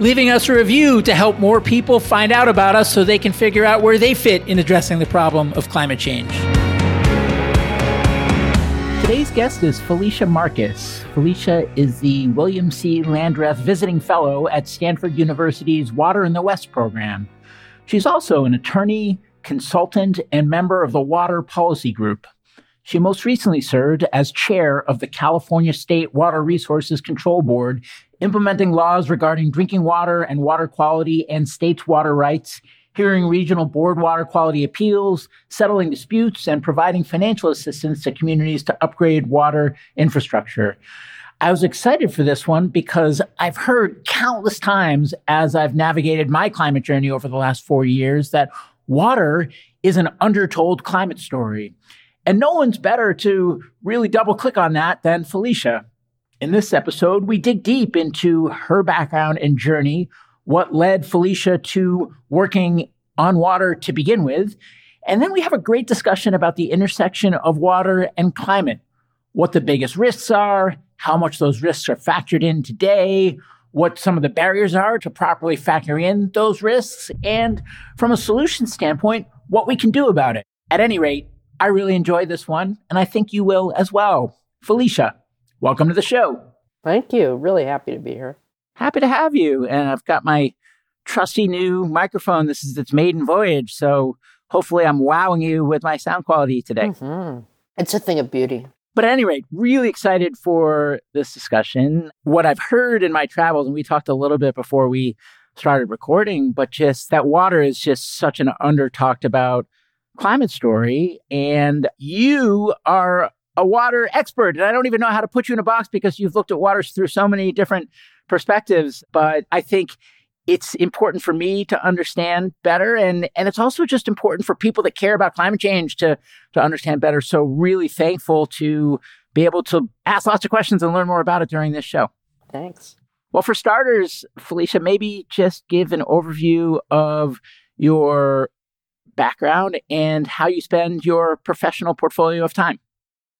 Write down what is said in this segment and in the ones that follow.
leaving us a review to help more people find out about us so they can figure out where they fit in addressing the problem of climate change. Today's guest is Felicia Marcus. Felicia is the William C. Landreth Visiting Fellow at Stanford University's Water in the West program. She's also an attorney, consultant, and member of the Water Policy Group. She most recently served as chair of the California State Water Resources Control Board, implementing laws regarding drinking water and water quality and states' water rights hearing regional board water quality appeals, settling disputes, and providing financial assistance to communities to upgrade water infrastructure. I was excited for this one because I've heard countless times as I've navigated my climate journey over the last four years that water is an undertold climate story. And no one's better to really double click on that than Felicia. In this episode, we dig deep into her background and journey, what led Felicia to working on water to begin with. And then we have a great discussion about the intersection of water and climate, what the biggest risks are, how much those risks are factored in today, what some of the barriers are to properly factor in those risks, and from a solution standpoint, what we can do about it. At any rate, I really enjoyed this one, and I think you will as well. Felicia, welcome to the show. Thank you. Really happy to be here happy to have you. And I've got my trusty new microphone. This is its maiden voyage. So hopefully I'm wowing you with my sound quality today. Mm-hmm. It's a thing of beauty. But at any rate, really excited for this discussion. What I've heard in my travels, and we talked a little bit before we started recording, but just that water is just such an under talked about climate story. And you are a water expert. And I don't even know how to put you in a box because you've looked at waters through so many different perspectives. But I think it's important for me to understand better and and it's also just important for people that care about climate change to to understand better so really thankful to be able to ask lots of questions and learn more about it during this show thanks well for starters felicia maybe just give an overview of your background and how you spend your professional portfolio of time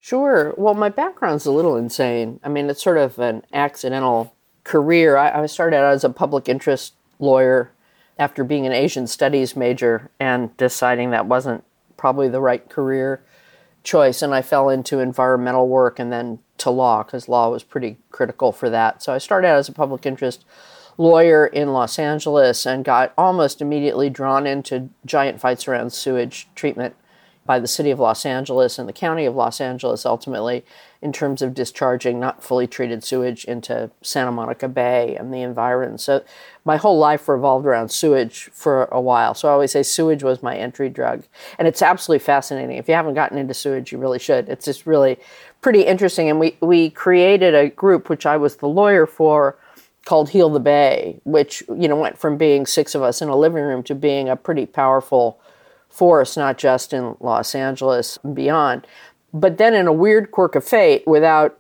sure well my background's a little insane i mean it's sort of an accidental career, I, I started out as a public interest lawyer after being an Asian studies major and deciding that wasn't probably the right career choice. And I fell into environmental work and then to law because law was pretty critical for that. So I started out as a public interest lawyer in Los Angeles and got almost immediately drawn into giant fights around sewage treatment by the city of Los Angeles and the county of Los Angeles ultimately in terms of discharging not fully treated sewage into Santa Monica Bay and the environs. So my whole life revolved around sewage for a while. So I always say sewage was my entry drug. And it's absolutely fascinating. If you haven't gotten into sewage, you really should. It's just really pretty interesting. And we, we created a group, which I was the lawyer for, called Heal the Bay, which, you know, went from being six of us in a living room to being a pretty powerful force, not just in Los Angeles and beyond. But then, in a weird quirk of fate, without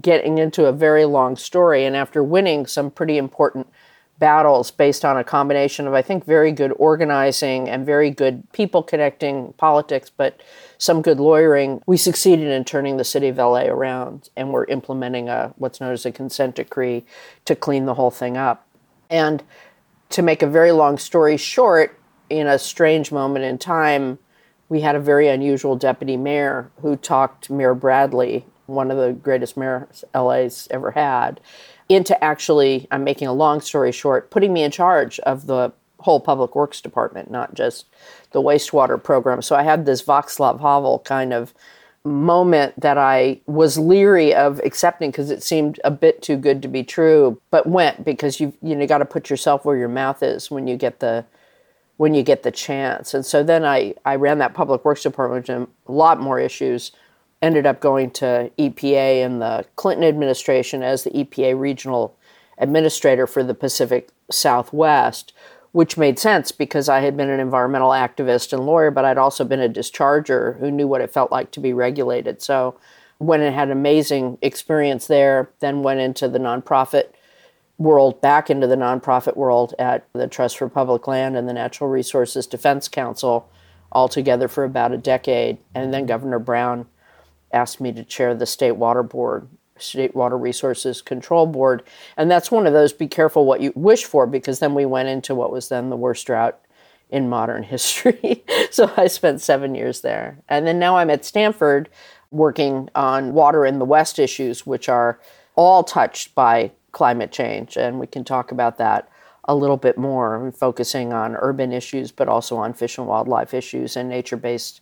getting into a very long story, and after winning some pretty important battles based on a combination of, I think, very good organizing and very good people connecting politics, but some good lawyering, we succeeded in turning the city of LA around, and we're implementing a what's known as a consent decree to clean the whole thing up. And to make a very long story short, in a strange moment in time, we had a very unusual deputy mayor who talked Mayor Bradley, one of the greatest mayors LA's ever had, into actually, I'm making a long story short, putting me in charge of the whole public works department, not just the wastewater program. So I had this Václav Havel kind of moment that I was leery of accepting because it seemed a bit too good to be true, but went because you've you know got to put yourself where your mouth is when you get the when you get the chance. And so then I, I ran that public works department a lot more issues. Ended up going to EPA and the Clinton administration as the EPA regional administrator for the Pacific Southwest, which made sense because I had been an environmental activist and lawyer, but I'd also been a discharger who knew what it felt like to be regulated. So went and had an amazing experience there, then went into the nonprofit world, back into the nonprofit world at the Trust for Public Land and the Natural Resources Defense Council, all together for about a decade. And then Governor Brown asked me to chair the State Water Board, State Water Resources Control Board. And that's one of those be careful what you wish for, because then we went into what was then the worst drought in modern history. so I spent seven years there. And then now I'm at Stanford working on water in the West issues, which are all touched by climate change. And we can talk about that a little bit more, focusing on urban issues, but also on fish and wildlife issues and nature based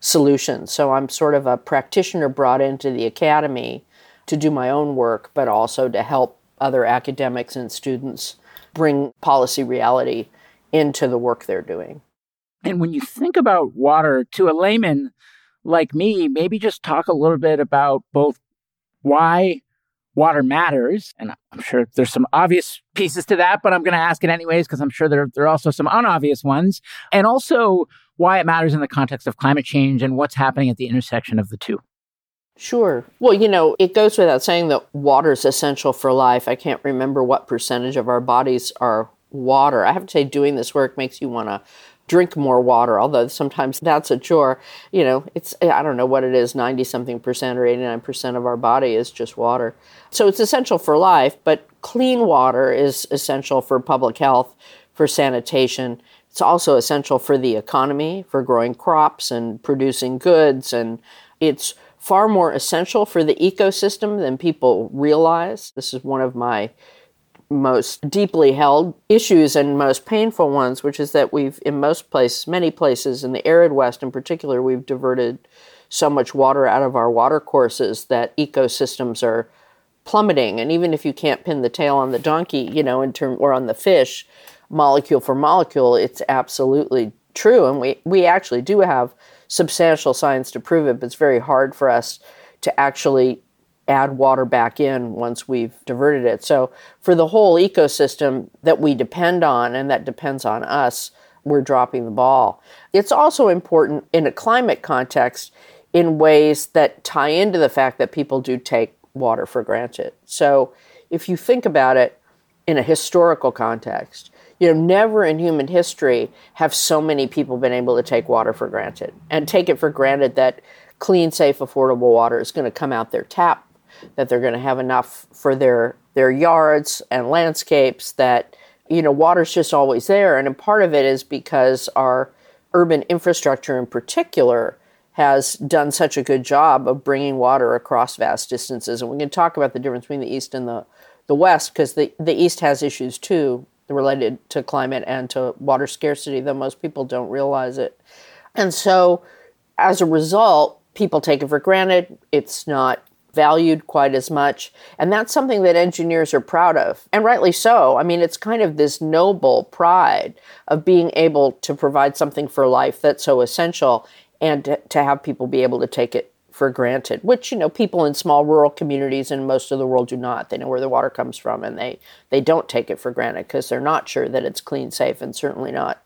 solutions. So I'm sort of a practitioner brought into the academy to do my own work, but also to help other academics and students bring policy reality into the work they're doing. And when you think about water to a layman like me, maybe just talk a little bit about both why water matters. And I'm sure there's some obvious pieces to that, but I'm going to ask it anyways because I'm sure there, there are also some unobvious ones. And also why it matters in the context of climate change and what's happening at the intersection of the two. Sure. Well, you know, it goes without saying that water is essential for life. I can't remember what percentage of our bodies are water. I have to say, doing this work makes you want to drink more water, although sometimes that's a chore. You know, it's, I don't know what it is, 90 something percent or 89% of our body is just water. So it's essential for life, but clean water is essential for public health, for sanitation. It's also essential for the economy, for growing crops and producing goods. And it's far more essential for the ecosystem than people realize. This is one of my most deeply held issues and most painful ones, which is that we've, in most places, many places, in the arid West in particular, we've diverted so much water out of our water courses that ecosystems are plummeting. And even if you can't pin the tail on the donkey, you know, in term or on the fish, molecule for molecule, it's absolutely true. And we, we actually do have substantial science to prove it, but it's very hard for us to actually add water back in once we've diverted it. So for the whole ecosystem that we depend on and that depends on us, we're dropping the ball. It's also important in a climate context in ways that tie into the fact that people do take water for granted. So if you think about it in a historical context, you know, never in human history have so many people been able to take water for granted and take it for granted that clean, safe, affordable water is going to come out their tap, that they're going to have enough for their their yards and landscapes that you know water's just always there and a part of it is because our urban infrastructure in particular has done such a good job of bringing water across vast distances. And we can talk about the difference between the East and the, the West because the, the East has issues too related to climate and to water scarcity, though most people don't realize it. And so as a result, people take it for granted. It's not valued quite as much. And that's something that engineers are proud of, and rightly so. I mean, it's kind of this noble pride of being able to provide something for life that's so essential and to, have people be able to take it for granted, which you know people in small rural communities in most of the world do not. They know where the water comes from, and they they don't take it for granted because they're not sure that it's clean, safe, and certainly not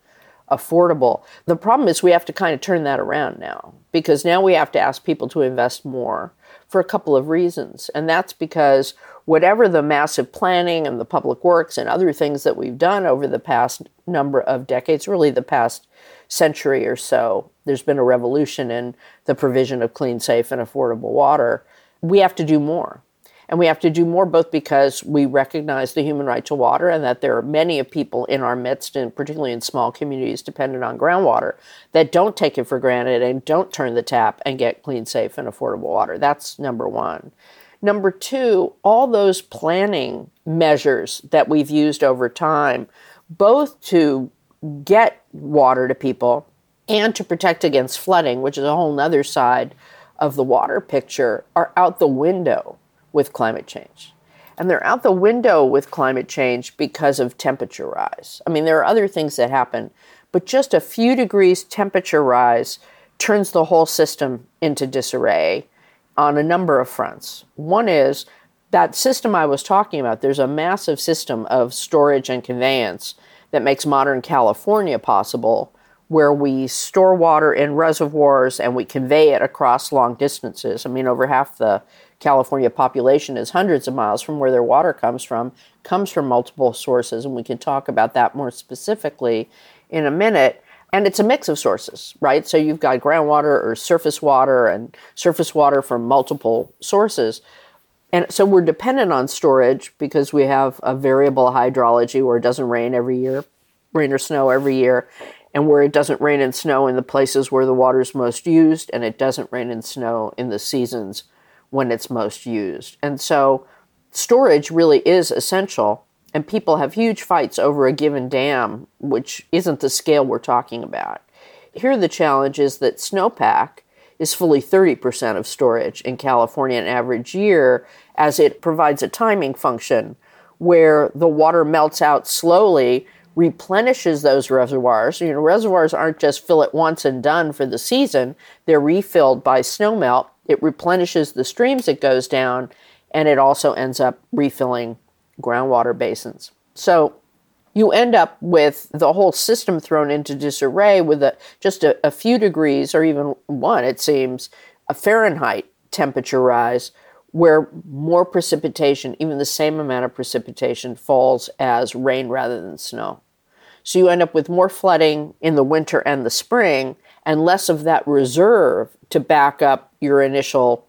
affordable. The problem is we have to kind of turn that around now because now we have to ask people to invest more for a couple of reasons, and that's because whatever the massive planning and the public works and other things that we've done over the past number of decades, really the past century or so, there's been a revolution in the provision of clean, safe, and affordable water. We have to do more. And we have to do more both because we recognize the human right to water and that there are many of people in our midst, and particularly in small communities dependent on groundwater, that don't take it for granted and don't turn the tap and get clean, safe, and affordable water. That's number one. Number two, all those planning measures that we've used over time, both to get water to people and to protect against flooding, which is a whole other side of the water picture, are out the window with climate change. And they're out the window with climate change because of temperature rise. I mean, there are other things that happen, but just a few degrees temperature rise turns the whole system into disarray on a number of fronts. One is that system I was talking about, there's a massive system of storage and conveyance that makes modern California possible, where we store water in reservoirs and we convey it across long distances. I mean, over half the California population is hundreds of miles from where their water comes from, comes from multiple sources, and we can talk about that more specifically in a minute. And it's a mix of sources, right? So you've got groundwater or surface water and surface water from multiple sources. And so we're dependent on storage because we have a variable hydrology where it doesn't rain every year, rain or snow every year, and where it doesn't rain and snow in the places where the water is most used, and it doesn't rain and snow in the seasons when it's most used. And so storage really is essential, and people have huge fights over a given dam, which isn't the scale we're talking about. Here, the challenge is that snowpack is fully 30% of storage in California an average year, as it provides a timing function where the water melts out slowly, replenishes those reservoirs. You know, reservoirs aren't just fill it once and done for the season, they're refilled by snowmelt. It replenishes the streams it goes down, and it also ends up refilling groundwater basins. So you end up with the whole system thrown into disarray with a, just a, a few degrees, or even one, it seems, a Fahrenheit temperature rise where more precipitation, even the same amount of precipitation, falls as rain rather than snow. So you end up with more flooding in the winter and the spring, and less of that reserve to back up your initial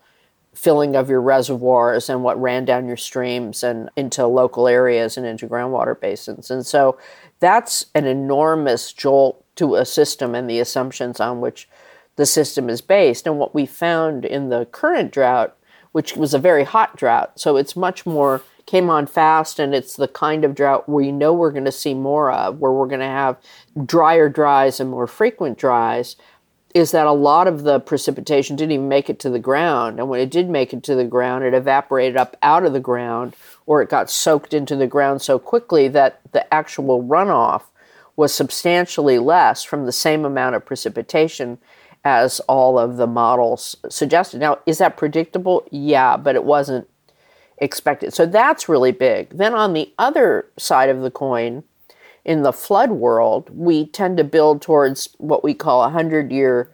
filling of your reservoirs and what ran down your streams and into local areas and into groundwater basins. And so that's an enormous jolt to a system and the assumptions on which the system is based. And what we found in the current drought which was a very hot drought. So it's much more came on fast and it's the kind of drought we know we're going to see more of where we're going to have drier dries and more frequent dries is that a lot of the precipitation didn't even make it to the ground and when it did make it to the ground it evaporated up out of the ground or it got soaked into the ground so quickly that the actual runoff was substantially less from the same amount of precipitation as all of the models suggested. Now, is that predictable? Yeah, but it wasn't expected. So that's really big. Then on the other side of the coin, in the flood world, we tend to build towards what we call a 100 year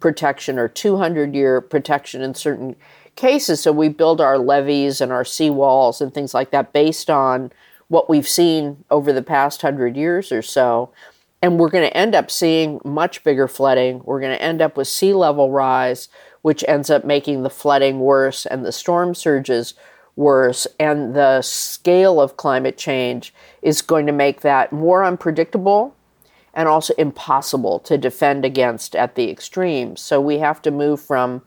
protection or 200 year protection in certain cases. So we build our levees and our seawalls and things like that based on what we've seen over the past 100 years or so. And we're going to end up seeing much bigger flooding. We're going to end up with sea level rise, which ends up making the flooding worse and the storm surges worse. And the scale of climate change is going to make that more unpredictable and also impossible to defend against at the extremes. So we have to move from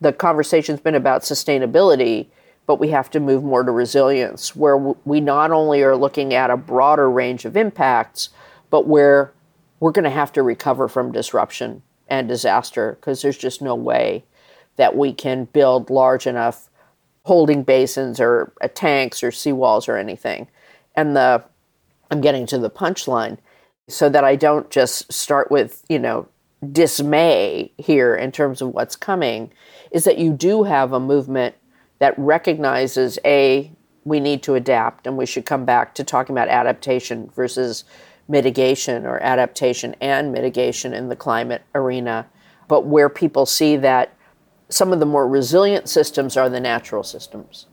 the conversation's been about sustainability, but we have to move more to resilience, where we not only are looking at a broader range of impacts, but where we're going to have to recover from disruption and disaster because there's just no way that we can build large enough holding basins or uh, tanks or seawalls or anything. And the I'm getting to the punchline so that I don't just start with, you know, dismay here in terms of what's coming is that you do have a movement that recognizes a we need to adapt and we should come back to talking about adaptation versus mitigation or adaptation and mitigation in the climate arena, but where people see that some of the more resilient systems are the natural systems.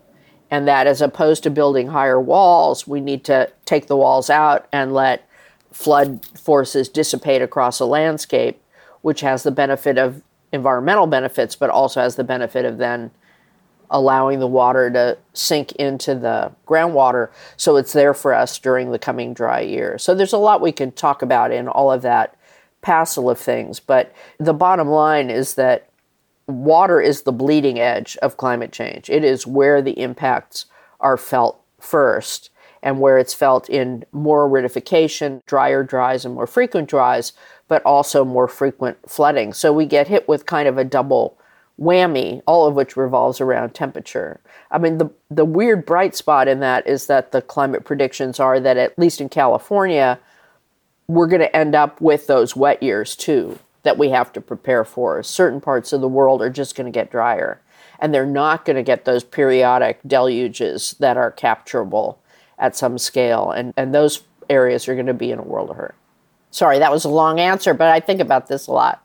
And that as opposed to building higher walls, we need to take the walls out and let flood forces dissipate across a landscape, which has the benefit of environmental benefits, but also has the benefit of then allowing the water to sink into the groundwater so it's there for us during the coming dry year. So there's a lot we can talk about in all of that passel of things, but the bottom line is that water is the bleeding edge of climate change. It is where the impacts are felt first and where it's felt in more aridification, drier dries and more frequent dries, but also more frequent flooding. So we get hit with kind of a double whammy, all of which revolves around temperature. I mean, the, the weird bright spot in that is that the climate predictions are that, at least in California, we're going to end up with those wet years too that we have to prepare for. Certain parts of the world are just going to get drier. and they're not going to get those periodic deluges that are capturable at some scale. And, and those areas are going to be in a world of hurt. Sorry, that was a long answer, but I think about this a lot.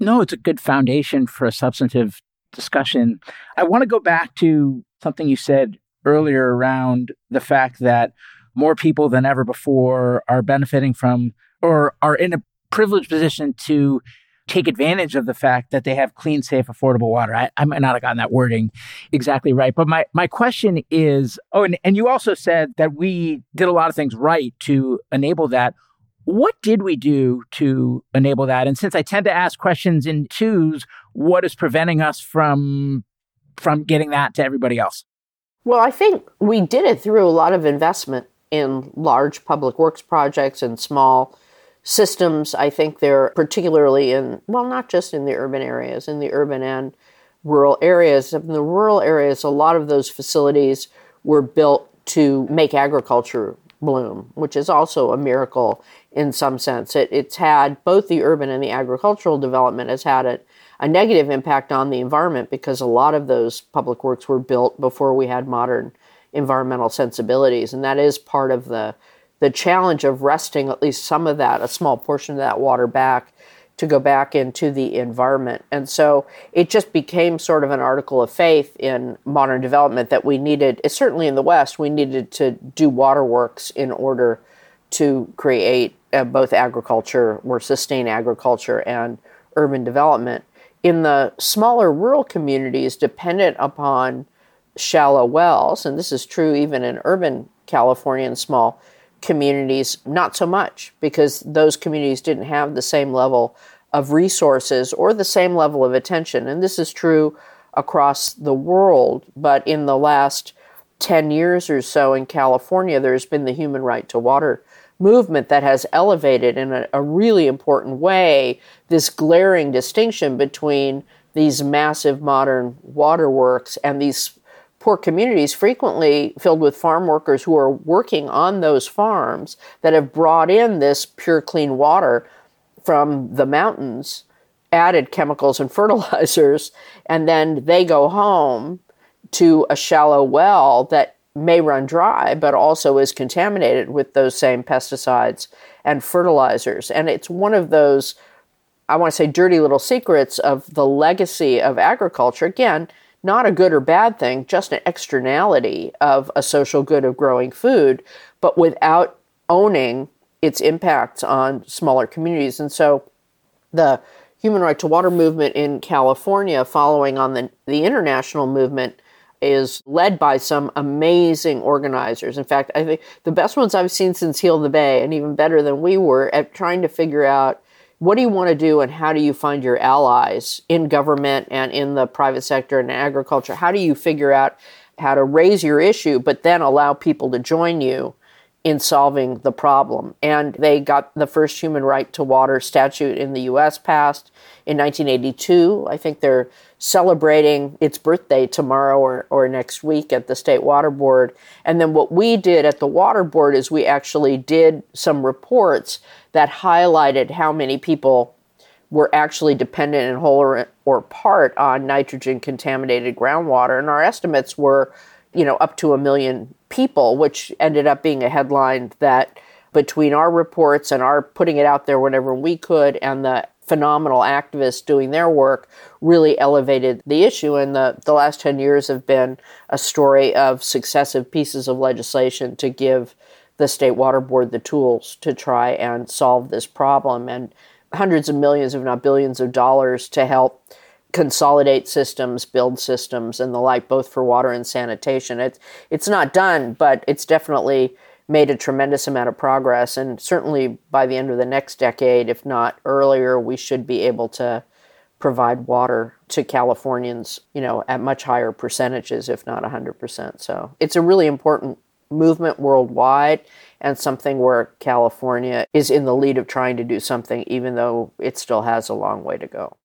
No, it's a good foundation for a substantive discussion. I want to go back to something you said earlier around the fact that more people than ever before are benefiting from or are in a privileged position to take advantage of the fact that they have clean, safe, affordable water. I, I might not have gotten that wording exactly right. But my, my question is oh, and, and you also said that we did a lot of things right to enable that. What did we do to enable that? And since I tend to ask questions in twos, what is preventing us from from getting that to everybody else? Well, I think we did it through a lot of investment in large public works projects and small systems. I think they're particularly in, well, not just in the urban areas, in the urban and rural areas. In the rural areas, a lot of those facilities were built to make agriculture bloom, which is also a miracle in some sense. It, it's had both the urban and the agricultural development has had a, a negative impact on the environment because a lot of those public works were built before we had modern environmental sensibilities. And that is part of the the challenge of wresting at least some of that, a small portion of that water back to go back into the environment. And so it just became sort of an article of faith in modern development that we needed, certainly in the West, we needed to do waterworks in order to create uh, both agriculture or sustain agriculture and urban development. In the smaller rural communities dependent upon shallow wells, and this is true even in urban California and small communities, not so much, because those communities didn't have the same level of resources or the same level of attention. And this is true across the world, but in the last 10 years or so in California, there's been the human right to water movement that has elevated in a, a really important way this glaring distinction between these massive modern waterworks and these poor communities, frequently filled with farm workers who are working on those farms that have brought in this pure, clean water from the mountains, added chemicals and fertilizers, and then they go home to a shallow well that may run dry, but also is contaminated with those same pesticides and fertilizers. And it's one of those, I want to say, dirty little secrets of the legacy of agriculture. Again, not a good or bad thing, just an externality of a social good of growing food, but without owning its impacts on smaller communities. And so the human right to water movement in California, following on the, the international movement, is led by some amazing organizers. In fact, I think the best ones I've seen since Heal the Bay, and even better than we were at trying to figure out what do you want to do and how do you find your allies in government and in the private sector and agriculture? How do you figure out how to raise your issue, but then allow people to join you in solving the problem? And they got the first human right to water statute in the US passed in 1982. I think they're celebrating its birthday tomorrow or, or next week at the State Water Board. And then what we did at the Water Board is we actually did some reports that highlighted how many people were actually dependent in whole or, or part on nitrogen contaminated groundwater. And our estimates were, you know, up to a million people, which ended up being a headline that between our reports and our putting it out there whenever we could and the phenomenal activists doing their work really elevated the issue. And the, the last 10 years have been a story of successive pieces of legislation to give the State Water Board the tools to try and solve this problem and hundreds of millions, if not billions of dollars to help consolidate systems, build systems, and the like, both for water and sanitation. It's, it's not done, but it's definitely made a tremendous amount of progress. And certainly by the end of the next decade, if not earlier, we should be able to provide water to Californians, you know, at much higher percentages, if not 100%. So it's a really important movement worldwide and something where California is in the lead of trying to do something, even though it still has a long way to go.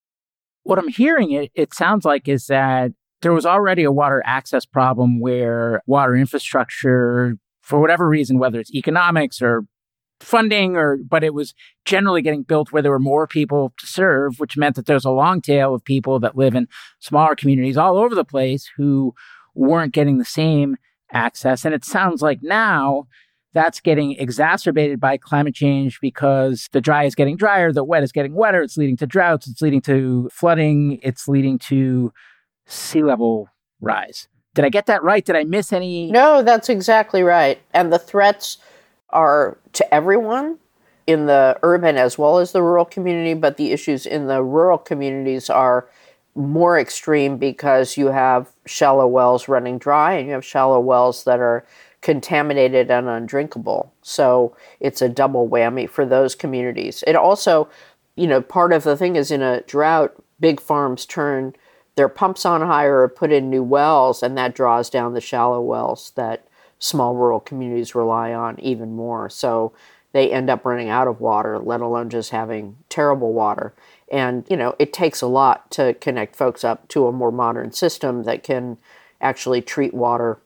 What I'm hearing, it, it sounds like, is that there was already a water access problem where water infrastructure, for whatever reason, whether it's economics or funding or but it was generally getting built where there were more people to serve which meant that there's a long tail of people that live in smaller communities all over the place who weren't getting the same access. And it sounds like now that's getting exacerbated by climate change because the dry is getting drier the wet is getting wetter it's leading to droughts it's leading to flooding it's leading to sea level rise. Did i get that right? Did i miss any? No that's exactly right. And the threats are to everyone in the urban as well as the rural community, but the issues in the rural communities are more extreme because you have shallow wells running dry and you have shallow wells that are contaminated and undrinkable. So it's a double whammy for those communities. It also, you know, part of the thing is in a drought, big farms turn their pumps on higher or put in new wells, and that draws down the shallow wells that small rural communities rely on even more. So they end up running out of water, let alone just having terrible water. And, you know, it takes a lot to connect folks up to a more modern system that can actually treat water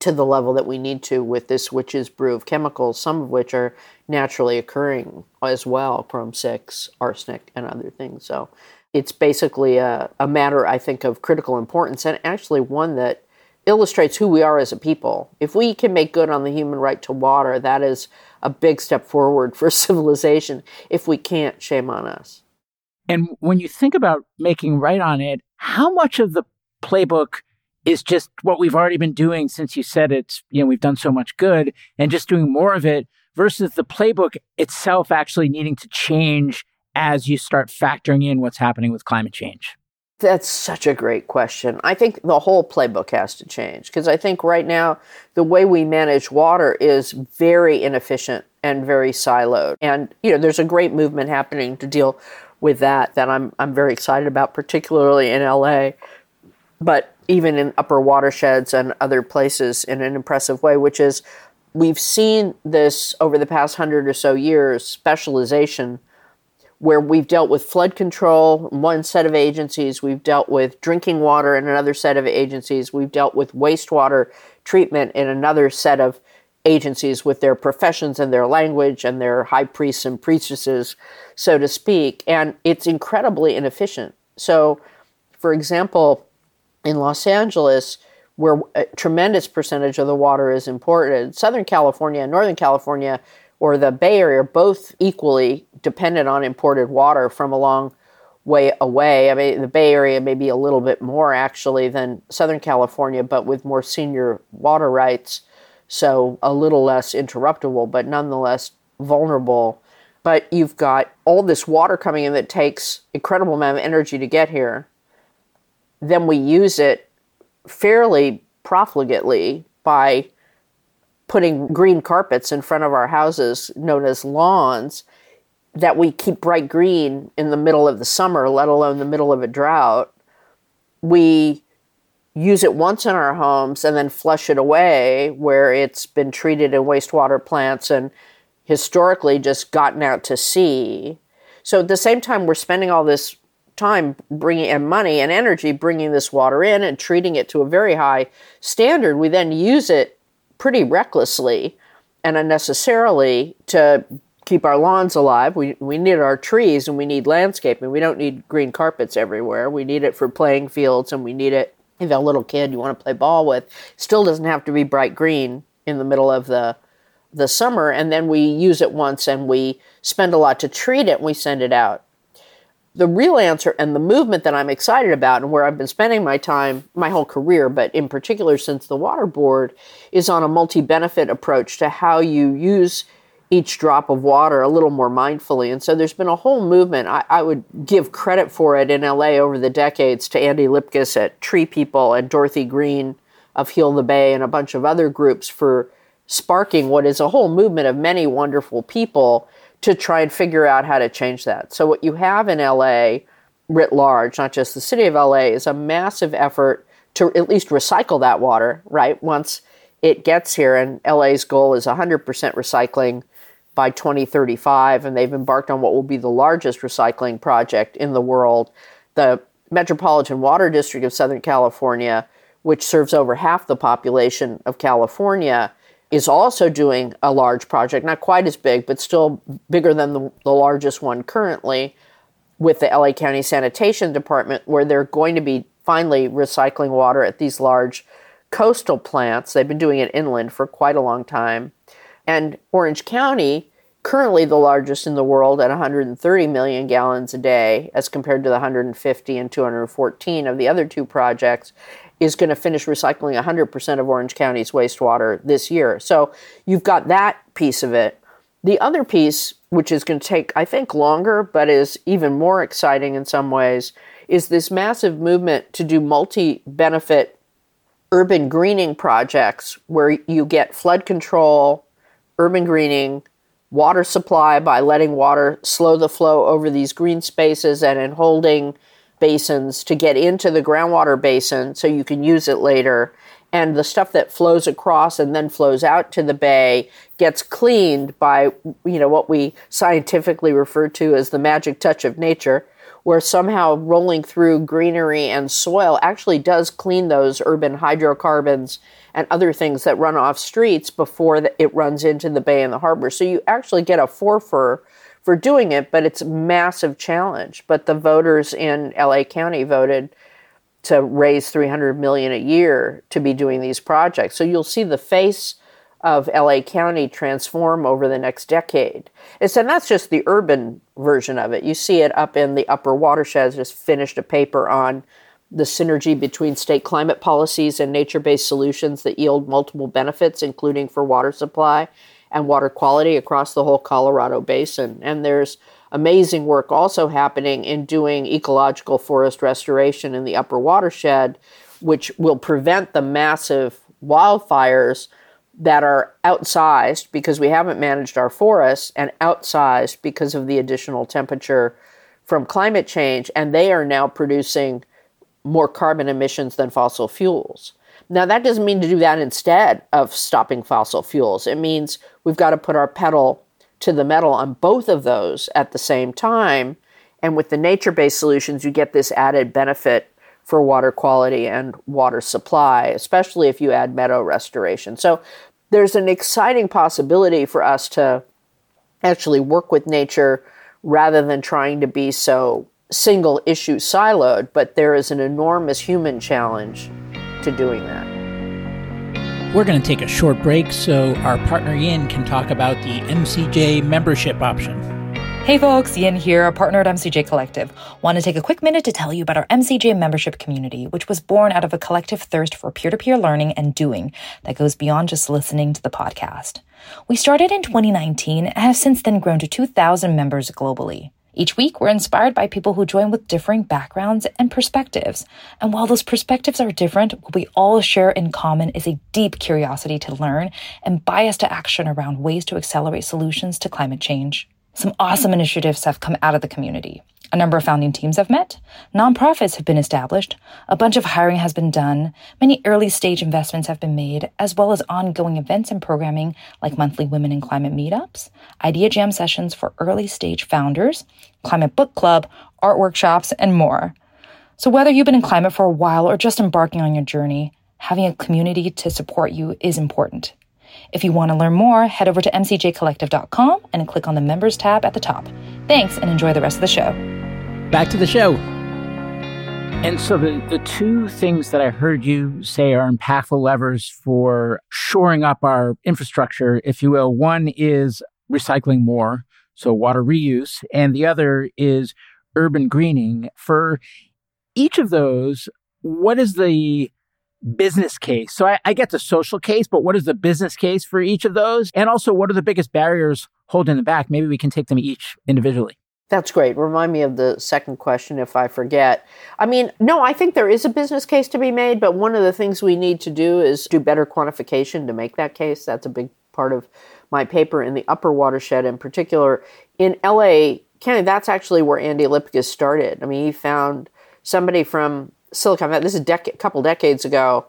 to the level that we need to with this witch's brew of chemicals, some of which are naturally occurring as well, chrome 6, arsenic, and other things. So it's basically a, a matter, I think, of critical importance and actually one that illustrates who we are as a people. If we can make good on the human right to water, that is a big step forward for civilization. If we can't, shame on us. And when you think about making right on it, how much of the playbook is just what we've already been doing since you said it's, you know, we've done so much good and just doing more of it versus the playbook itself actually needing to change as you start factoring in what's happening with climate change? That's such a great question. I think the whole playbook has to change because I think right now the way we manage water is very inefficient and very siloed. And you know, there's a great movement happening to deal with that that I'm I'm very excited about, particularly in LA, but even in upper watersheds and other places in an impressive way, which is we've seen this over the past hundred or so years, specialization where we've dealt with flood control one set of agencies, we've dealt with drinking water in another set of agencies, we've dealt with wastewater treatment in another set of agencies with their professions and their language and their high priests and priestesses, so to speak. And it's incredibly inefficient. So, for example, in Los Angeles, where a tremendous percentage of the water is imported, Southern California and Northern California or the Bay Area are both equally dependent on imported water from a long way away. I mean, the Bay Area may be a little bit more actually than Southern California, but with more senior water rights, so a little less interruptible, but nonetheless vulnerable. But you've got all this water coming in that takes incredible amount of energy to get here. Then we use it fairly profligately by putting green carpets in front of our houses, known as lawns, that we keep bright green in the middle of the summer, let alone the middle of a drought. We use it once in our homes and then flush it away where it's been treated in wastewater plants and historically just gotten out to sea. So at the same time, we're spending all this time bringing and money and energy bringing this water in and treating it to a very high standard. We then use it pretty recklessly and unnecessarily to keep our lawns alive. We, we need our trees and we need landscaping. We don't need green carpets everywhere. We need it for playing fields and we need it if you a little kid you want to play ball with. Still doesn't have to be bright green in the middle of the the summer and then we use it once and we spend a lot to treat it and we send it out the real answer and the movement that I'm excited about and where I've been spending my time, my whole career, but in particular since the Water Board, is on a multi benefit approach to how you use each drop of water a little more mindfully. And so there's been a whole movement. I, I, would give credit for it in LA over the decades to Andy Lipkis at Tree People and Dorothy Green of Heal the Bay and a bunch of other groups for sparking what is a whole movement of many wonderful people to try and figure out how to change that. So, what you have in LA writ large, not just the city of LA, is a massive effort to at least recycle that water, right? Once it gets here, and LA's goal is 100% recycling by 2035, and they've embarked on what will be the largest recycling project in the world. The Metropolitan Water District of Southern California, which serves over half the population of California, is also doing a large project, not quite as big, but still bigger than the, the largest one currently, with the LA County Sanitation Department, where they're going to be finally recycling water at these large coastal plants. They've been doing it inland for quite a long time. And Orange County, currently the largest in the world at 130 million gallons a day, as compared to the 150 and 214 of the other two projects, is going to finish recycling 100% of Orange County's wastewater this year. So you've got that piece of it. The other piece, which is going to take, I think, longer, but is even more exciting in some ways, is this massive movement to do multi benefit urban greening projects where you get flood control, urban greening, water supply by letting water slow the flow over these green spaces and in holding basins to get into the groundwater basin so you can use it later. And the stuff that flows across and then flows out to the bay gets cleaned by, you know, what we scientifically refer to as the magic touch of nature, where somehow rolling through greenery and soil actually does clean those urban hydrocarbons and other things that run off streets before it runs into the bay and the harbor. So you actually get a forfeit for doing it, but it's a massive challenge. But the voters in LA County voted to raise 300 million a year to be doing these projects. So you'll see the face of LA County transform over the next decade. It's, and that's just the urban version of it. You see it up in the upper watersheds, just finished a paper on the synergy between state climate policies and nature based solutions that yield multiple benefits, including for water supply and water quality across the whole Colorado basin. And there's amazing work also happening in doing ecological forest restoration in the upper watershed, which will prevent the massive wildfires that are outsized because we haven't managed our forests and outsized because of the additional temperature from climate change. And they are now producing more carbon emissions than fossil fuels. Now, that doesn't mean to do that instead of stopping fossil fuels. It means we've got to put our pedal to the metal on both of those at the same time. And with the nature based solutions, you get this added benefit for water quality and water supply, especially if you add meadow restoration. So there's an exciting possibility for us to actually work with nature rather than trying to be so single issue siloed, but there is an enormous human challenge to doing that. We're going to take a short break so our partner Yin can talk about the MCJ membership option. Hey folks, Yin here, a partner at MCJ Collective. Want to take a quick minute to tell you about our MCJ membership community, which was born out of a collective thirst for peer to peer learning and doing that goes beyond just listening to the podcast. We started in 2019 and have since then grown to 2,000 members globally. Each week, we're inspired by people who join with differing backgrounds and perspectives. And while those perspectives are different, what we all share in common is a deep curiosity to learn and bias to action around ways to accelerate solutions to climate change. Some awesome initiatives have come out of the community. A number of founding teams have met, nonprofits have been established, a bunch of hiring has been done, many early stage investments have been made, as well as ongoing events and programming like monthly women in climate meetups, idea jam sessions for early stage founders, climate book club, art workshops, and more. So whether you've been in climate for a while or just embarking on your journey, having a community to support you is important. If you want to learn more, head over to mcjcollective.com and click on the members tab at the top. Thanks and enjoy the rest of the show. Back to the show. And so the, the two things that I heard you say are impactful levers for shoring up our infrastructure, if you will. One is recycling more, so water reuse, and the other is urban greening. For each of those, what is the business case? So I, I get the social case, but what is the business case for each of those? And also, what are the biggest barriers holding them back? Maybe we can take them each individually. That's great. Remind me of the second question if I forget. I mean, no, I think there is a business case to be made, but one of the things we need to do is do better quantification to make that case. That's a big part of my paper in the upper watershed in particular. In LA County, that's actually where Andy Lipkis started. I mean, he found somebody from Silicon Valley, this is a dec- couple decades ago,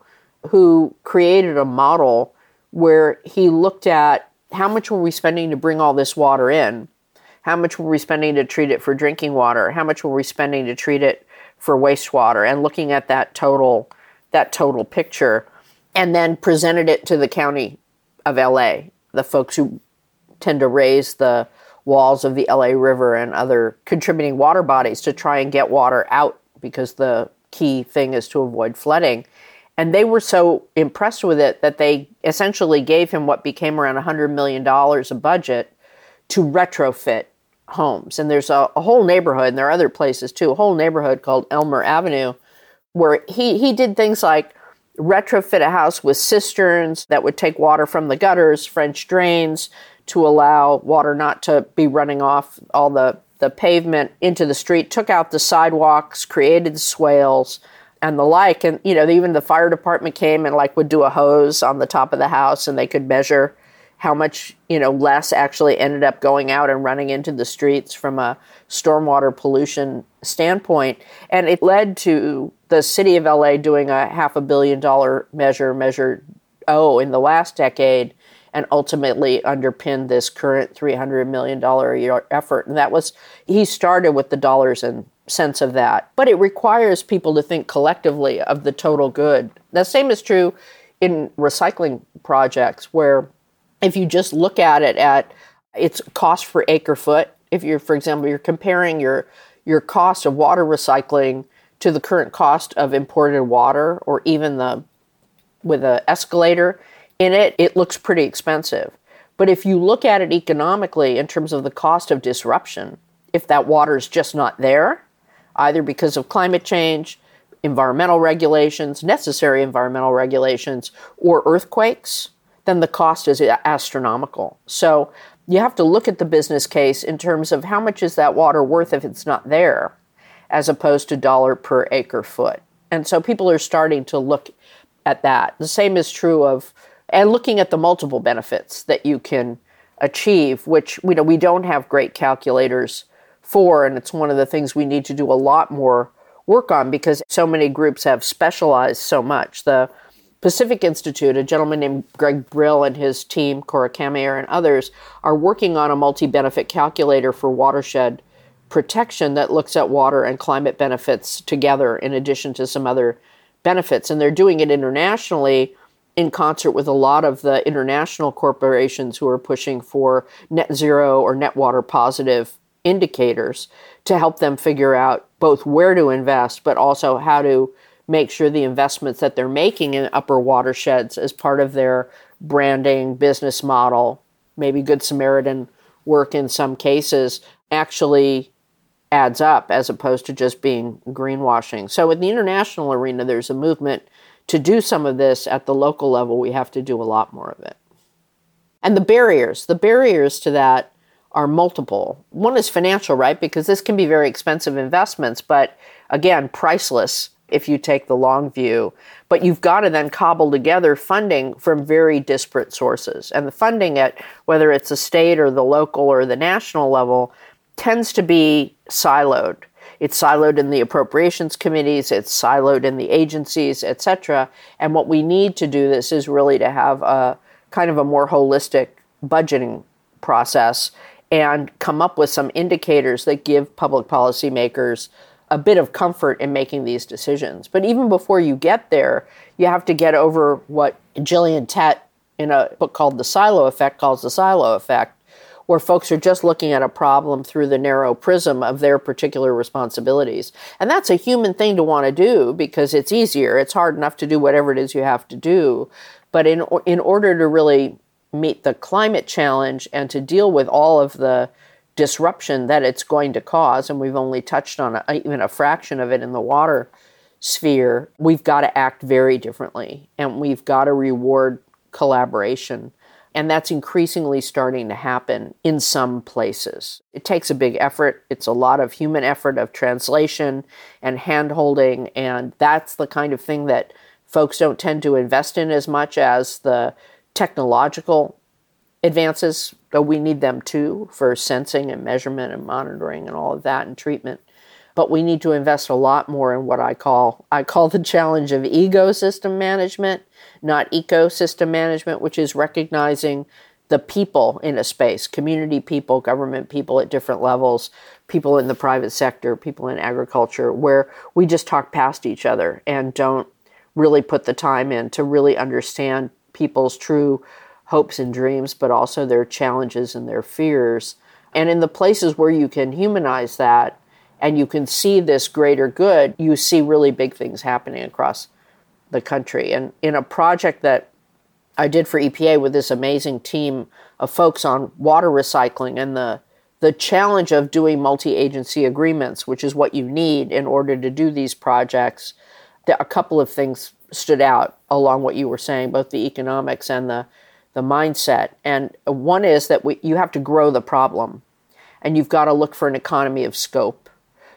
who created a model where he looked at how much were we spending to bring all this water in how much were we spending to treat it for drinking water? How much were we spending to treat it for wastewater? And looking at that total that total picture and then presented it to the county of LA, the folks who tend to raise the walls of the LA River and other contributing water bodies to try and get water out because the key thing is to avoid flooding. And they were so impressed with it that they essentially gave him what became around $100 million a budget to retrofit homes. And there's a, a, whole neighborhood, and there are other places too, a whole neighborhood called Elmer Avenue, where he, he did things like retrofit a house with cisterns that would take water from the gutters, French drains to allow water not to be running off all the, the pavement into the street, took out the sidewalks, created swales and the like. And, you know, even the fire department came and like would do a hose on the top of the house and they could measure how much, you know, less actually ended up going out and running into the streets from a stormwater pollution standpoint. And it led to the city of LA doing a half a billion dollar measure, measure O in the last decade and ultimately underpinned this current $300 million a year effort. And that was, he started with the dollars and sense of that. But it requires people to think collectively of the total good. The same is true in recycling projects, where if you just look at it at its cost per acre foot, if you're, for example, you're comparing your your cost of water recycling to the current cost of imported water, or even the with an escalator in it, it looks pretty expensive. But if you look at it economically in terms of the cost of disruption, if that water is just not there, either because of climate change, environmental regulations, necessary environmental regulations, or earthquakes, then the cost is astronomical. So you have to look at the business case in terms of how much is that water worth if it's not there, as opposed to dollar per acre foot. And so people are starting to look at that. The same is true of and looking at the multiple benefits that you can achieve, which we know we don't have great calculators for, and it's one of the things we need to do a lot more work on because so many groups have specialized so much. The Pacific Institute, a gentleman named Gregg Brill and his team, Cora Kammeyer and others, are working on a multi benefit calculator for watershed protection that looks at water and climate benefits together in addition to some other benefits. And they're doing it internationally in concert with a lot of the international corporations who are pushing for net zero or net water positive indicators to help them figure out both where to invest, but also how to make sure the investments that they're making in upper watersheds as part of their branding, business model, maybe Good Samaritan work in some cases, actually adds up as opposed to just being greenwashing. So, in the international arena, there's a movement to do some of this at the local level. We have to do a lot more of it. And the barriers, the barriers to that are multiple. One is financial, right? Because this can be very expensive investments, but again, priceless if you take the long view. But you've got to then cobble together funding from very disparate sources. And the funding at whether it's the state or the local or the national level tends to be siloed. It's siloed in the appropriations committees, it's siloed in the agencies, etc. And what we need to do this is really to have a kind of a more holistic budgeting process and come up with some indicators that give public policymakers a bit of comfort in making these decisions. But even before you get there, you have to get over what Gillian Tett in a book called The Silo Effect calls the silo effect, where folks are just looking at a problem through the narrow prism of their particular responsibilities. And that's a human thing to want to do because it's easier. It's hard enough to do whatever it is you have to do. But in, in order to really meet the climate challenge and to deal with all of the disruption that it's going to cause, and we've only touched on a, even a fraction of it in the water sphere, we've got to act very differently and we've got to reward collaboration. And that's increasingly starting to happen in some places. It takes a big effort. It's a lot of human effort of translation and hand holding. And that's the kind of thing that folks don't tend to invest in as much as the technological advances, though we need them too for sensing and measurement and monitoring and all of that and treatment. But we need to invest a lot more in what I call I call the challenge of egosystem management, not ecosystem management, which is recognizing the people in a space, community people, government people at different levels, people in the private sector, people in agriculture, where we just talk past each other and don't really put the time in to really understand people's true hopes and dreams, but also their challenges and their fears. And in the places where you can humanize that and you can see this greater good, you see really big things happening across the country. And in a project that I did for EPA with this amazing team of folks on water recycling and the the challenge of doing multi-agency agreements, which is what you need in order to do these projects, a couple of things stood out along what you were saying, both the economics and the the mindset. And one is that we, you have to grow the problem, and you've got to look for an economy of scope,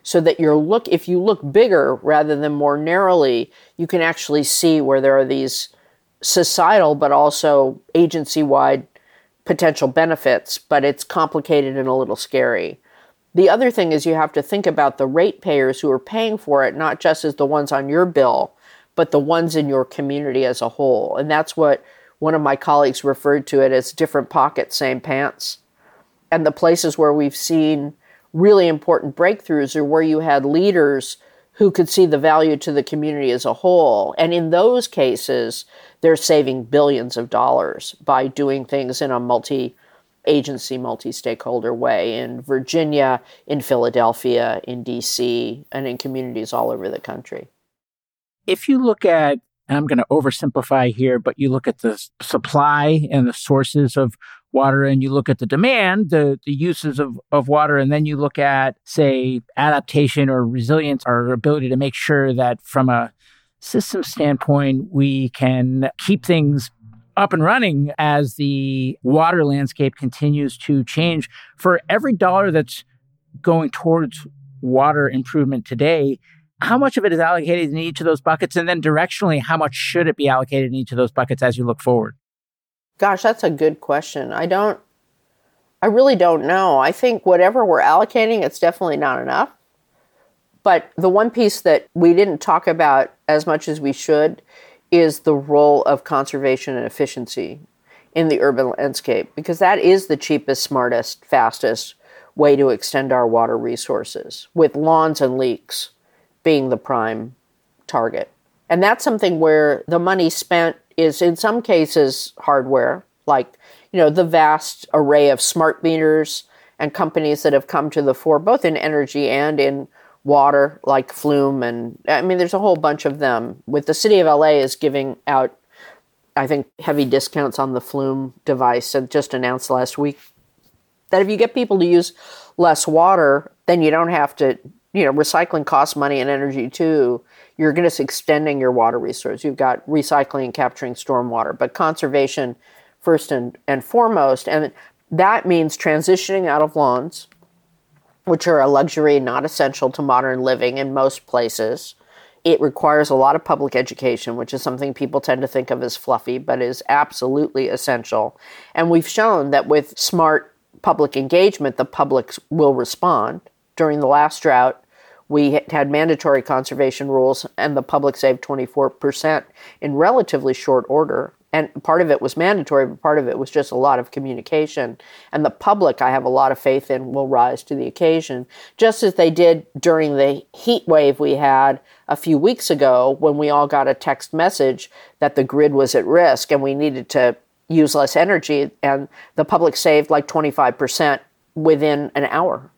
so that you're look if you look bigger rather than more narrowly, you can actually see where there are these societal but also agency wide potential benefits, but it's complicated and a little scary. The other thing is you have to think about the ratepayers who are paying for it, not just as the ones on your bill, but the ones in your community as a whole. And that's what one of my colleagues referred to it as different pockets, same pants. And the places where we've seen really important breakthroughs are where you had leaders who could see the value to the community as a whole. And in those cases, they're saving billions of dollars by doing things in a multi agency, multi stakeholder way in Virginia, in Philadelphia, in DC, and in communities all over the country. If you look at I'm going to oversimplify here, but you look at the supply and the sources of water and you look at the demand, the, the uses of, of water, and then you look at, say, adaptation or resilience, our ability to make sure that from a system standpoint, we can keep things up and running as the water landscape continues to change. For every dollar that's going towards water improvement today, how much of it is allocated in each of those buckets? And then directionally, how much should it be allocated in each of those buckets as you look forward? Gosh, that's a good question. I don't, I really don't know. I think whatever we're allocating, it's definitely not enough. But the one piece that we didn't talk about as much as we should is the role of conservation and efficiency in the urban landscape, because that is the cheapest, smartest, fastest way to extend our water resources, with lawns and leaks being the prime target. And that's something where the money spent is in some cases hardware, like you know the vast array of smart meters and companies that have come to the fore, both in energy and in water, like Flume, and I mean there's a whole bunch of them. With the city of LA is giving out, I think, heavy discounts on the Flume device, and just announced last week that if you get people to use less water, then you don't have to you know, recycling costs money and energy too. You're just extending your water resource. You've got recycling and capturing stormwater, but conservation first and, and foremost. And that means transitioning out of lawns, which are a luxury not essential to modern living in most places. It requires a lot of public education, which is something people tend to think of as fluffy, but is absolutely essential. And we've shown that with smart public engagement, the public will respond. During the last drought, we had mandatory conservation rules, and the public saved 24% in relatively short order. And part of it was mandatory, but part of it was just a lot of communication. And the public, I have a lot of faith in, will rise to the occasion, just as they did during the heat wave we had a few weeks ago when we all got a text message that the grid was at risk and we needed to use less energy. And the public saved like 25% within an hour.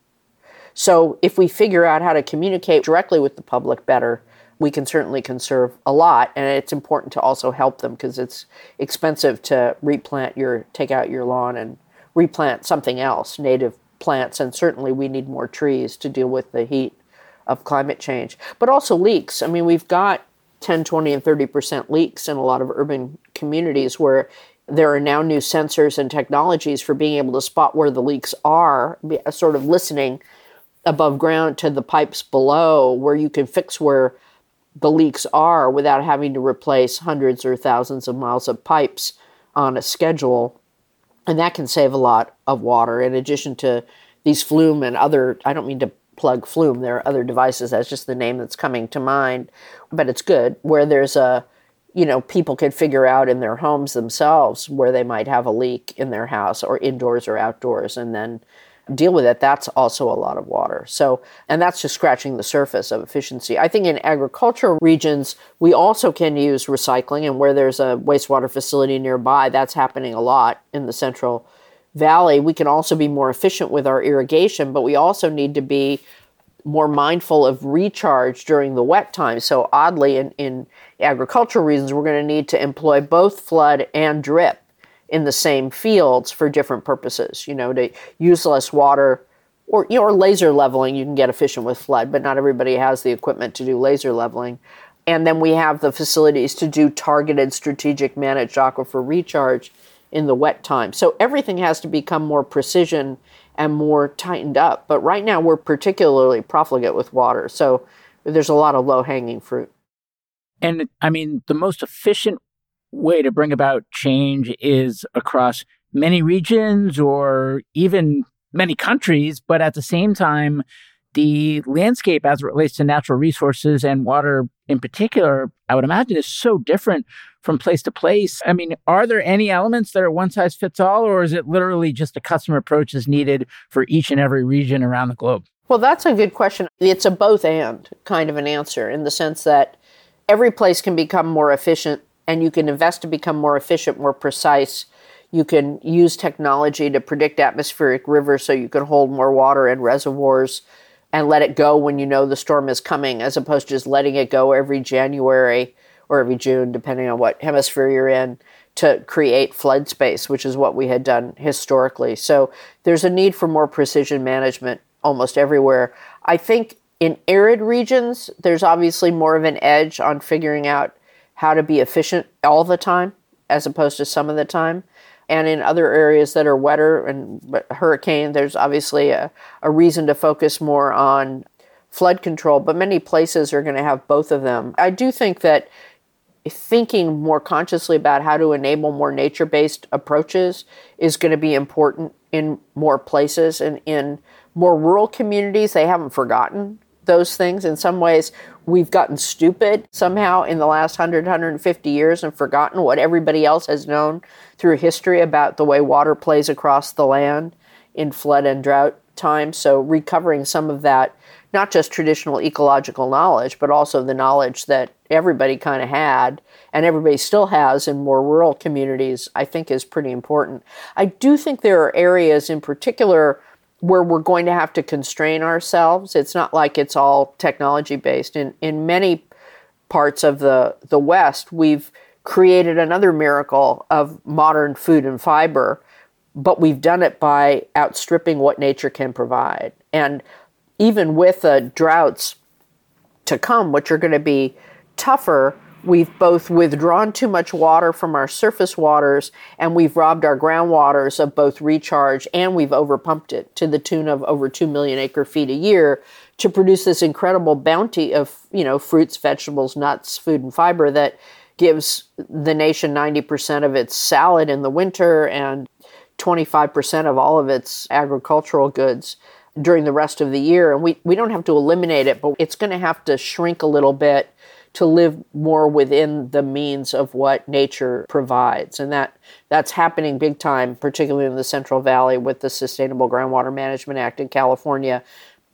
So if we figure out how to communicate directly with the public better, we can certainly conserve a lot. And it's important to also help them because it's expensive to replant your, take out your lawn and replant something else, native plants. And certainly we need more trees to deal with the heat of climate change. But also leaks. I mean, we've got 10, 20, and 30% leaks in a lot of urban communities where there are now new sensors and technologies for being able to spot where the leaks are, sort of listening above ground to the pipes below where you can fix where the leaks are without having to replace hundreds or thousands of miles of pipes on a schedule. And that can save a lot of water in addition to these Flume and other, I don't mean to plug Flume, there are other devices, that's just the name that's coming to mind, but it's good where there's a, you know, people can figure out in their homes themselves where they might have a leak in their house or indoors or outdoors and then deal with it, that's also a lot of water. So, and that's just scratching the surface of efficiency. I think in agricultural regions, we also can use recycling, and where there's a wastewater facility nearby, that's happening a lot in the Central Valley. We can also be more efficient with our irrigation, but we also need to be more mindful of recharge during the wet time. So, oddly, in, in agricultural reasons, we're going to need to employ both flood and drip in the same fields for different purposes. You know, to use less water, or you know, or laser leveling. You can get efficient with flood, but not everybody has the equipment to do laser leveling. And then we have the facilities to do targeted strategic managed aquifer recharge in the wet time. So everything has to become more precision and more tightened up. But right now we're particularly profligate with water. So there's a lot of low hanging fruit. And I mean, the most efficient way to bring about change is across many regions or even many countries, but at the same time, the landscape as it relates to natural resources and water in particular, I would imagine is so different from place to place. I mean, are there any elements that are one size fits all, or is it literally just a custom approach is needed for each and every region around the globe? Well, that's a good question. It's a both and kind of an answer in the sense that every place can become more efficient and you can invest to become more efficient, more precise. You can use technology to predict atmospheric rivers so you can hold more water in reservoirs and let it go when you know the storm is coming, as opposed to just letting it go every January or every June, depending on what hemisphere you're in, to create flood space, which is what we had done historically. So there's a need for more precision management almost everywhere. I think in arid regions, there's obviously more of an edge on figuring out how to be efficient all the time as opposed to some of the time. And in other areas that are wetter and hurricane, there's obviously a, a reason to focus more on flood control, but many places are going to have both of them. I do think that thinking more consciously about how to enable more nature based approaches is going to be important in more places and in more rural communities. They haven't forgotten those things. In some ways, we've gotten stupid somehow in the last 100, 150 years and forgotten what everybody else has known through history about the way water plays across the land in flood and drought times. So, recovering some of that, not just traditional ecological knowledge, but also the knowledge that everybody kind of had and everybody still has in more rural communities, I think is pretty important. I do think there are areas in particular where we're going to have to constrain ourselves. It's not like it's all technology based. In in many parts of the the West, we've created another miracle of modern food and fiber, but we've done it by outstripping what nature can provide. And even with the droughts to come, which are going to be tougher, We've both withdrawn too much water from our surface waters and we've robbed our groundwaters of both recharge and we've overpumped it to the tune of over 2 million acre feet a year to produce this incredible bounty of, you know, fruits, vegetables, nuts, food and fiber that gives the nation 90% of its salad in the winter and 25% of all of its agricultural goods during the rest of the year. And we, we don't have to eliminate it, but it's going to have to shrink a little bit to live more within the means of what nature provides. And that that's happening big time, particularly in the Central Valley with the Sustainable Groundwater Management Act in California.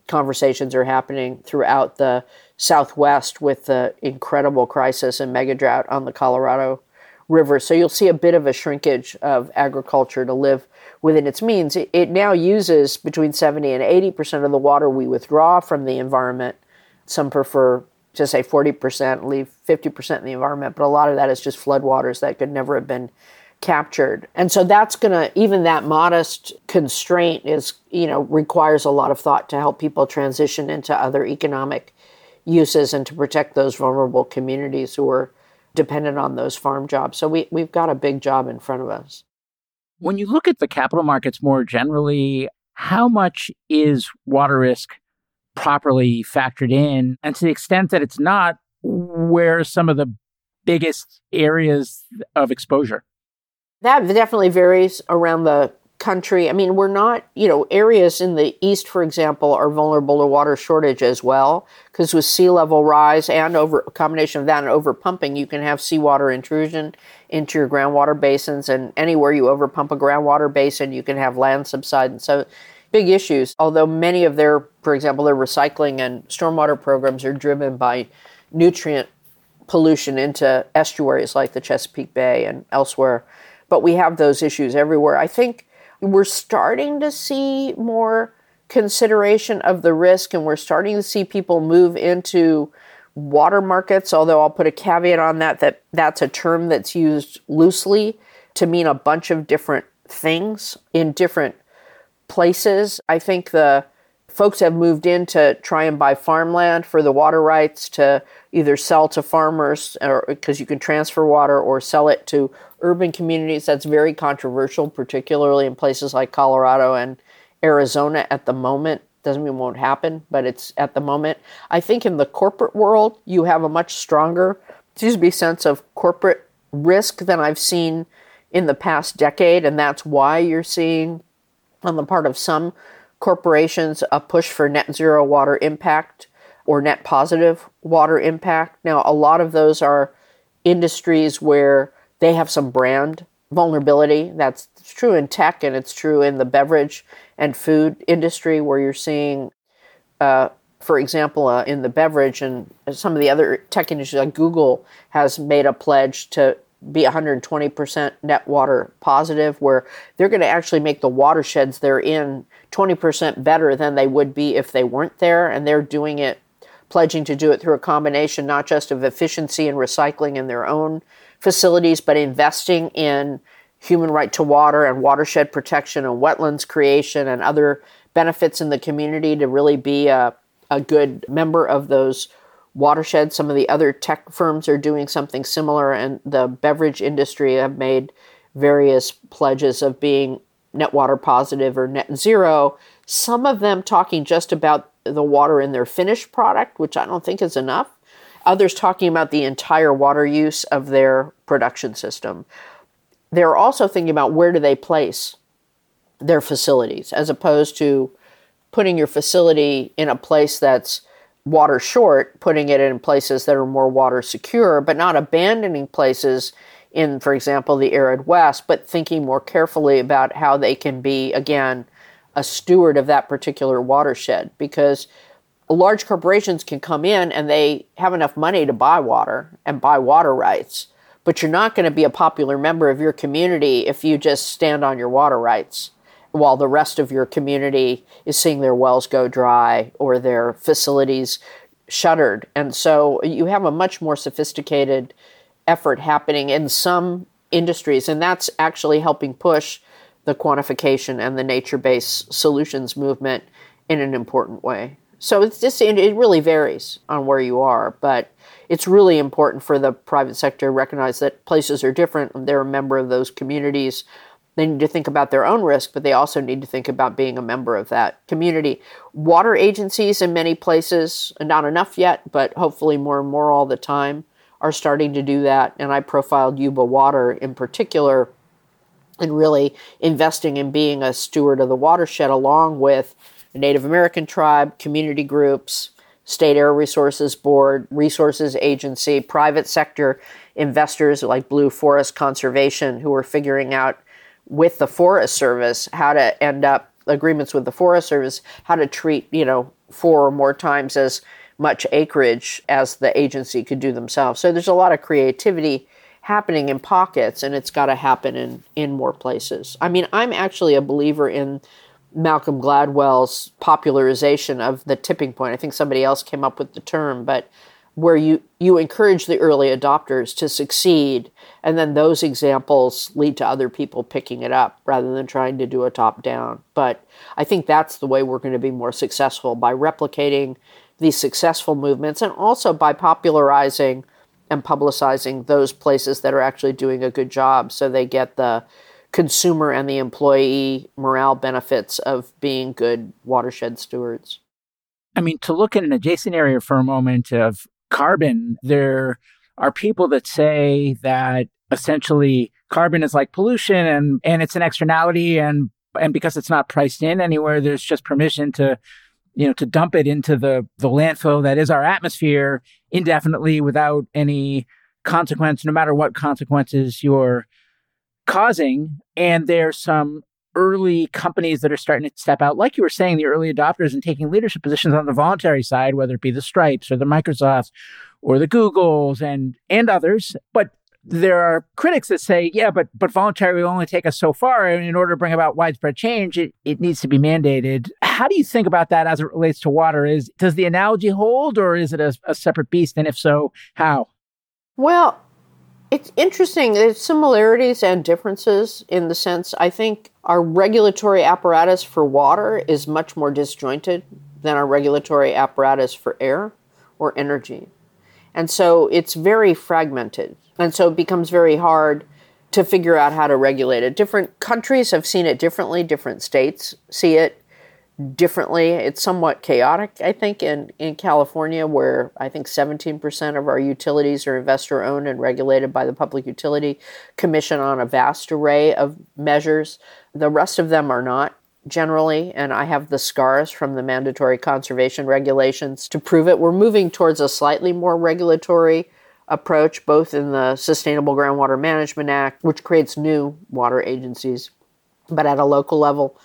Conversations are happening throughout the Southwest with the incredible crisis and mega drought on the Colorado River. So you'll see a bit of a shrinkage of agriculture to live within its means. It, now uses between 70 and 80% of the water we withdraw from the environment. Some prefer to say 40%, leave 50% in the environment, but a lot of that is just floodwaters that could never have been captured. And so that's going to even that modest constraint is, you know, requires a lot of thought to help people transition into other economic uses and to protect those vulnerable communities who are dependent on those farm jobs. So we we've got a big job in front of us. When you look at the capital markets more generally, how much is water risk properly factored in. And to the extent that it's not, where are some of the biggest areas of exposure? That definitely varies around the country. I mean, we're not, you know, areas in the east, for example, are vulnerable to water shortage as well, because with sea level rise and over a combination of that and over pumping, you can have seawater intrusion into your groundwater basins. And anywhere you over pump a groundwater basin, you can have land subsidence. So big issues. Although many of their, for example, their recycling and stormwater programs are driven by nutrient pollution into estuaries like the Chesapeake Bay and elsewhere. But we have those issues everywhere. I think we're starting to see more consideration of the risk, and we're starting to see people move into water markets. Although I'll put a caveat on that that that's a term that's used loosely to mean a bunch of different things in different places. I think the folks have moved in to try and buy farmland for the water rights to either sell to farmers because you can transfer water or sell it to urban communities. That's very controversial, particularly in places like Colorado and Arizona at the moment. Doesn't mean it won't happen, but it's at the moment. I think in the corporate world, you have a much stronger, excuse me, sense of corporate risk than I've seen in the past decade, and that's why you're seeing on the part of some corporations a push for net zero water impact or net positive water impact. Now, a lot of those are industries where they have some brand vulnerability. That's true in tech and it's true in the beverage and food industry where you're seeing, uh, for example, uh, in the beverage and some of the other tech industries, like Google has made a pledge to be 120% net water positive, where they're going to actually make the watersheds they're in 20% better than they would be if they weren't there. And they're doing it, pledging to do it through a combination not just of efficiency and recycling in their own facilities, but investing in human right to water and watershed protection and wetlands creation and other benefits in the community to really be a, a good member of those Watershed, some of the other tech firms are doing something similar, and the beverage industry have made various pledges of being net water positive or net zero. Some of them talking just about the water in their finished product, which I don't think is enough. Others talking about the entire water use of their production system. They're also thinking about where do they place their facilities, as opposed to putting your facility in a place that's water short, putting it in places that are more water secure, but not abandoning places in, for example, the arid West, but thinking more carefully about how they can be, again, a steward of that particular watershed. Because large corporations can come in and they have enough money to buy water and buy water rights, but you're not going to be a popular member of your community if you just stand on your water rights while the rest of your community is seeing their wells go dry or their facilities shuttered. And so you have a much more sophisticated effort happening in some industries, and that's actually helping push the quantification and the nature based solutions movement in an important way. So it's just, it really varies on where you are, but it's really important for the private sector to recognize that places are different. They're a member of those communities they need to think about their own risk, but they also need to think about being a member of that community. Water agencies in many places, not enough yet, but hopefully more and more all the time, are starting to do that. And I profiled Yuba Water in particular and really investing in being a steward of the watershed along with the Native American tribe, community groups, State Air Resources Board, Resources Agency, private sector investors like Blue Forest Conservation who are figuring out with the Forest Service how to end up agreements with the Forest Service how to treat you know four or more times as much acreage as the agency could do themselves. So there's a lot of creativity happening in pockets, and it's got to happen in in more places. I mean, I'm actually a believer in Malcolm Gladwell's popularization of the tipping point. I think somebody else came up with the term, but where you, you encourage the early adopters to succeed, and then those examples lead to other people picking it up rather than trying to do a top down. But I think that's the way we're going to be more successful by replicating these successful movements and also by popularizing and publicizing those places that are actually doing a good job so they get the consumer and the employee morale benefits of being good watershed stewards. I mean, to look at an adjacent area for a moment of carbon, there are people that say that essentially carbon is like pollution and, and it's an externality and and because it's not priced in anywhere, there's just permission to, you know, to dump it into the the landfill that is our atmosphere indefinitely without any consequence, no matter what consequences you're causing. And there's some early companies that are starting to step out, like you were saying, the early adopters and taking leadership positions on the voluntary side, whether it be the Stripes or the Microsofts or the Googles and and others. But there are critics that say, yeah, but but voluntary will only take us so far. And in order to bring about widespread change, it, it needs to be mandated. How do you think about that as it relates to water? Is does the analogy hold or is it a, a separate beast? And if so, how? Well, it's interesting. There's similarities and differences in the sense I think our regulatory apparatus for water is much more disjointed than our regulatory apparatus for air or energy. And so it's very fragmented. And so it becomes very hard to figure out how to regulate it. Different countries have seen it differently, different states see it differently. It's somewhat chaotic, I think, in, in California, where I think 17% of our utilities are investor owned and regulated by the Public Utility Commission on a vast array of measures. The rest of them are not generally, and I have the scars from the mandatory conservation regulations to prove it. We're moving towards a slightly more regulatory approach, both in the Sustainable Groundwater Management Act, which creates new water agencies, but at a local level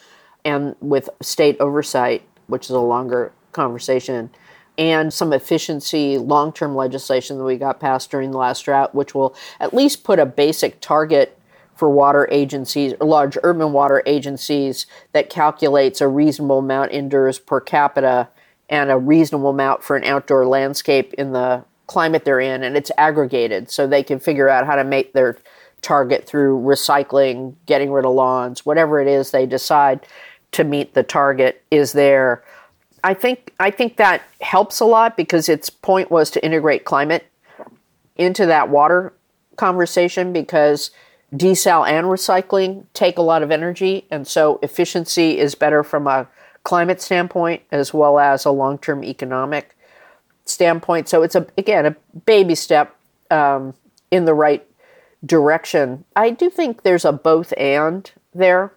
and with state oversight, which is a longer conversation, and some efficiency long term legislation that we got passed during the last drought, which will at least put a basic target for water agencies, large urban water agencies, that calculates a reasonable amount indoors per capita and a reasonable amount for an outdoor landscape in the climate they're in. And it's aggregated so they can figure out how to make their target through recycling, getting rid of lawns, whatever it is they decide to meet the target is there. I think I think that helps a lot because its point was to integrate climate into that water conversation because desal and recycling take a lot of energy. And so efficiency is better from a climate standpoint as well as a long-term economic standpoint. So it's a again a baby step um, in the right direction. I do think there's a both and there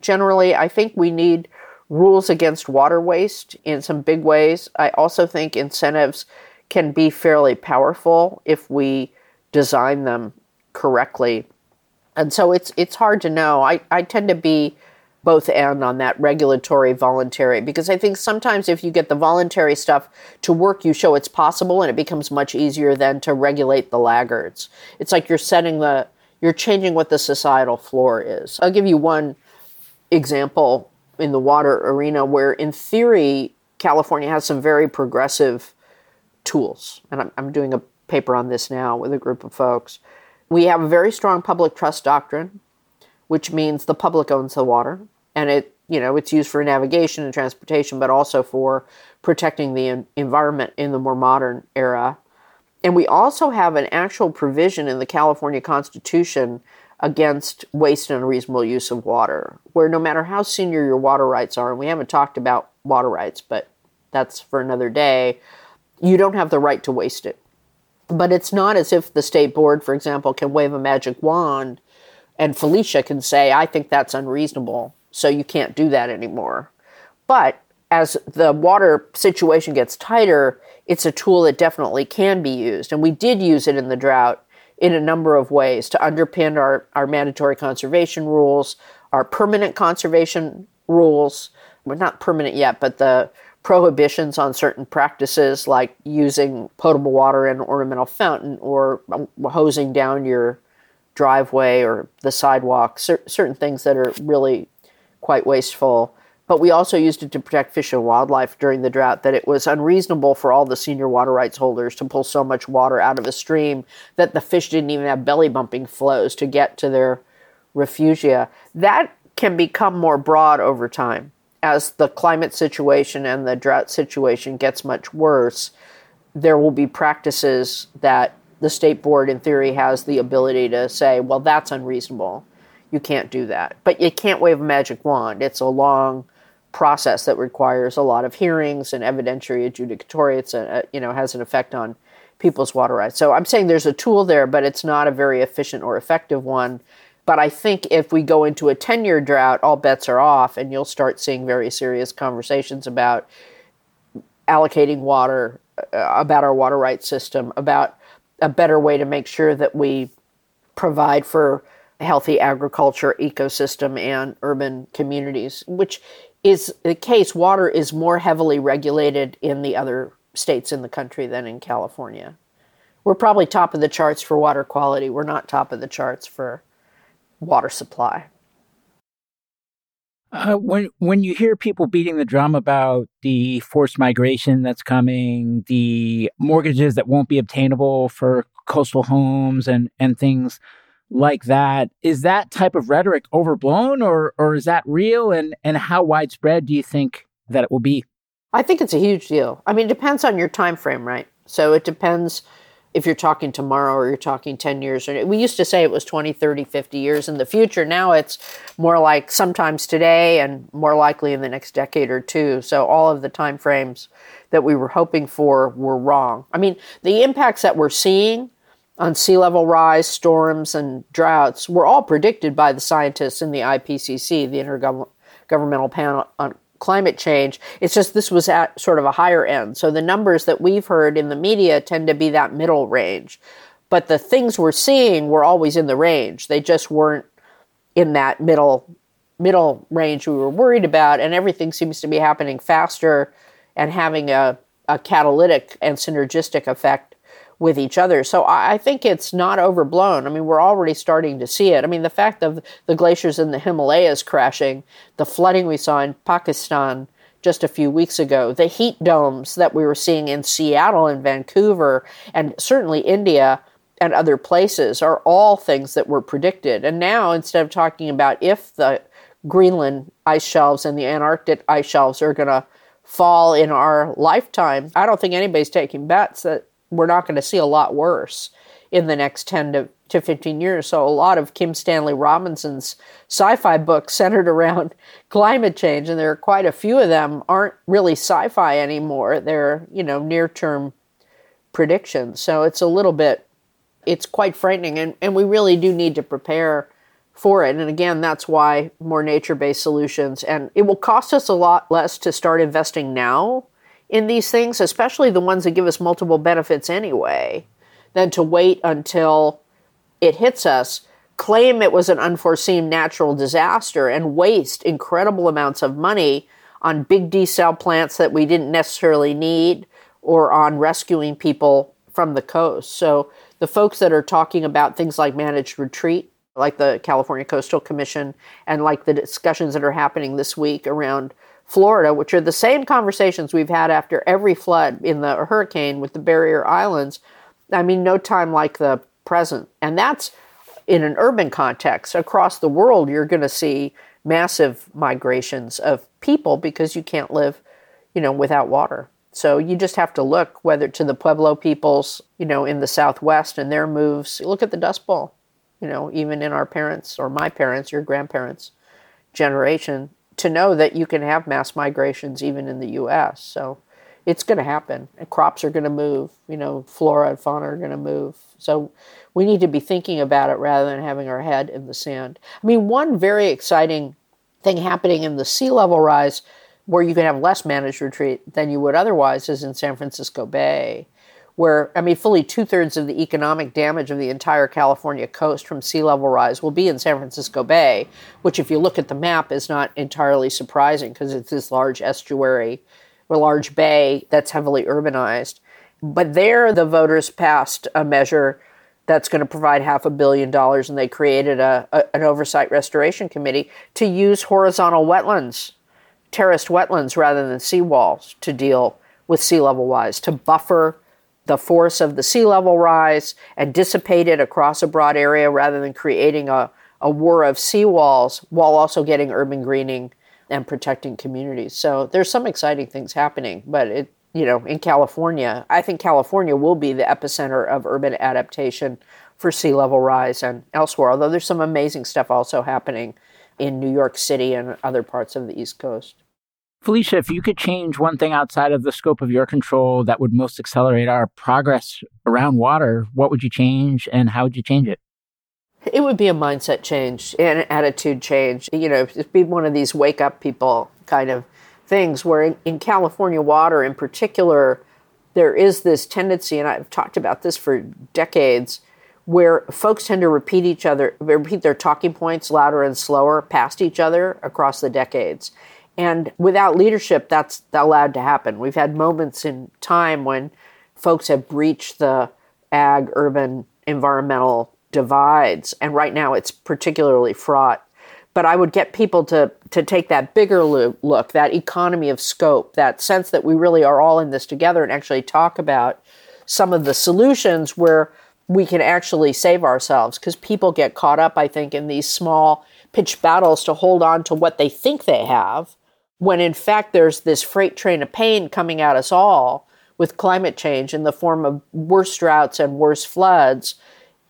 generally, I think we need rules against water waste in some big ways. I also think incentives can be fairly powerful if we design them correctly. And so it's it's hard to know. I, I tend to be both and on that regulatory voluntary because I think sometimes if you get the voluntary stuff to work, you show it's possible and it becomes much easier than to regulate the laggards. It's like you're setting the you're changing what the societal floor is. I'll give you one example in the water arena where, in theory, California has some very progressive tools. And I'm, I'm doing a paper on this now with a group of folks. We have a very strong public trust doctrine, which means the public owns the water, and it you know it's used for navigation and transportation, but also for protecting the environment in the more modern era. And we also have an actual provision in the California Constitution against waste and unreasonable use of water, where no matter how senior your water rights are, and we haven't talked about water rights, but that's for another day, you don't have the right to waste it. But it's not as if the state board, for example, can wave a magic wand and Felicia can say, I think that's unreasonable, so you can't do that anymore. But as the water situation gets tighter, it's a tool that definitely can be used. And we did use it in the drought in a number of ways to underpin our, our mandatory conservation rules, our permanent conservation rules. Well, not permanent yet, but the prohibitions on certain practices like using potable water in an ornamental fountain or um, hosing down your driveway or the sidewalk, cer- certain things that are really quite wasteful but we also used it to protect fish and wildlife during the drought, that it was unreasonable for all the senior water rights holders to pull so much water out of a stream that the fish didn't even have belly bumping flows to get to their refugia. That can become more broad over time as the climate situation and the drought situation gets much worse. There will be practices that the state board, in theory, has the ability to say, well, that's unreasonable. You can't do that. But you can't wave a magic wand. It's a long, process that requires a lot of hearings and evidentiary adjudicatory. It's a, you know has an effect on people's water rights. So I'm saying there's a tool there, but it's not a very efficient or effective one. But I think if we go into a 10 year drought, all bets are off, and you'll start seeing very serious conversations about allocating water, uh, about our water rights system, about a better way to make sure that we provide for healthy agriculture, ecosystem, and urban communities, which is the case. Water is more heavily regulated in the other states in the country than in California. We're probably top of the charts for water quality. We're not top of the charts for water supply. Uh, when when you hear people beating the drum about the forced migration that's coming, the mortgages that won't be obtainable for coastal homes and and things like that, is that type of rhetoric overblown or or is that real? And and how widespread do you think that it will be? I think it's a huge deal. I mean, it depends on your time frame, right? So it depends if you're talking tomorrow or you're talking 10 years or we used to say it was 20 30 50 years in the future now it's more like sometimes today and more likely in the next decade or two so all of the time frames that we were hoping for were wrong i mean the impacts that we're seeing on sea level rise storms and droughts were all predicted by the scientists in the ipcc the intergovernmental panel on climate change. It's just this was at sort of a higher end. So the numbers that we've heard in the media tend to be that middle range. But the things we're seeing were always in the range. They just weren't in that middle middle range we were worried about and everything seems to be happening faster and having a, a catalytic and synergistic effect with each other. So I, think it's not overblown. I mean, we're already starting to see it. I mean, the fact of the glaciers in the Himalayas crashing, the flooding we saw in Pakistan just a few weeks ago, the heat domes that we were seeing in Seattle and Vancouver, and certainly India and other places are all things that were predicted. And now, instead of talking about if the Greenland ice shelves and the Antarctic ice shelves are going to fall in our lifetime, I don't think anybody's taking bets that we're not going to see a lot worse in the next 10 to, to 15 years. So a lot of Kim Stanley Robinson's sci-fi books centered around climate change, and there are quite a few of them aren't really sci-fi anymore. They're, you know, near-term predictions. So it's a little bit, it's quite frightening, and, and we really do need to prepare for it. And again, that's why more nature-based solutions, and it will cost us a lot less to start investing now in these things, especially the ones that give us multiple benefits anyway, than to wait until it hits us, claim it was an unforeseen natural disaster, and waste incredible amounts of money on big desal plants that we didn't necessarily need or on rescuing people from the coast. So the folks that are talking about things like managed retreat, like the California Coastal Commission, and like the discussions that are happening this week around Florida, which are the same conversations we've had after every flood in the hurricane with the barrier islands. I mean, no time like the present. And that's in an urban context. Across the world, you're going to see massive migrations of people because you can't live, you know, without water. So you just have to look whether to the Pueblo peoples, you know, in the Southwest and their moves. Look at the Dust Bowl, you know, even in our parents or my parents, your grandparents' generation, to know that you can have mass migrations even in the U.S. So it's going to happen. Crops are going to move. You know, flora and fauna are going to move. So we need to be thinking about it rather than having our head in the sand. I mean, one very exciting thing happening in the sea level rise, where you can have less managed retreat than you would otherwise, is in San Francisco Bay where, I mean, fully two thirds of the economic damage of the entire California coast from sea level rise will be in San Francisco Bay, which, if you look at the map, is not entirely surprising because it's this large estuary or large bay that's heavily urbanized. But there, the voters passed a measure that's going to provide half a billion dollars, and they created a, a, an oversight restoration committee to use horizontal wetlands, terraced wetlands, rather than seawalls to deal with sea level rise, to buffer the force of the sea level rise and dissipate it across a broad area rather than creating a, a war of seawalls while also getting urban greening and protecting communities. So there's some exciting things happening, but it you know, in California, I think California will be the epicenter of urban adaptation for sea level rise and elsewhere, although there's some amazing stuff also happening in New York City and other parts of the East Coast. Felicia, if you could change one thing outside of the scope of your control that would most accelerate our progress around water, what would you change and how would you change it? It would be a mindset change and an attitude change. You know, it'd be one of these wake up people kind of things where in, in California water in particular, there is this tendency, and I've talked about this for decades, where folks tend to repeat each other, repeat their talking points louder and slower past each other across the decades. And without leadership, that's allowed to happen. We've had moments in time when folks have breached the ag urban environmental divides. And right now it's particularly fraught. But I would get people to, to take that bigger look, that economy of scope, that sense that we really are all in this together and actually talk about some of the solutions where we can actually save ourselves because people get caught up, I think, in these small pitch battles to hold on to what they think they have, when in fact there's this freight train of pain coming at us all with climate change in the form of worse droughts and worse floods.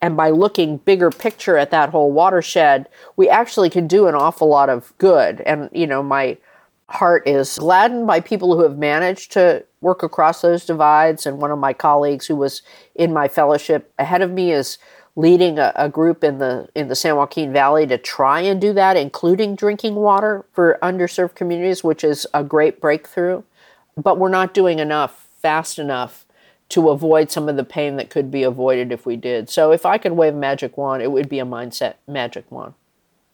And by looking bigger picture at that whole watershed, we actually can do an awful lot of good. And, you know, my heart is gladdened by people who have managed to work across those divides. And one of my colleagues who was in my fellowship ahead of me is leading a, a, group in the in the San Joaquin Valley to try and do that, including drinking water for underserved communities, which is a great breakthrough. But we're not doing enough fast enough to avoid some of the pain that could be avoided if we did. So if I could wave a magic wand, it would be a mindset magic wand.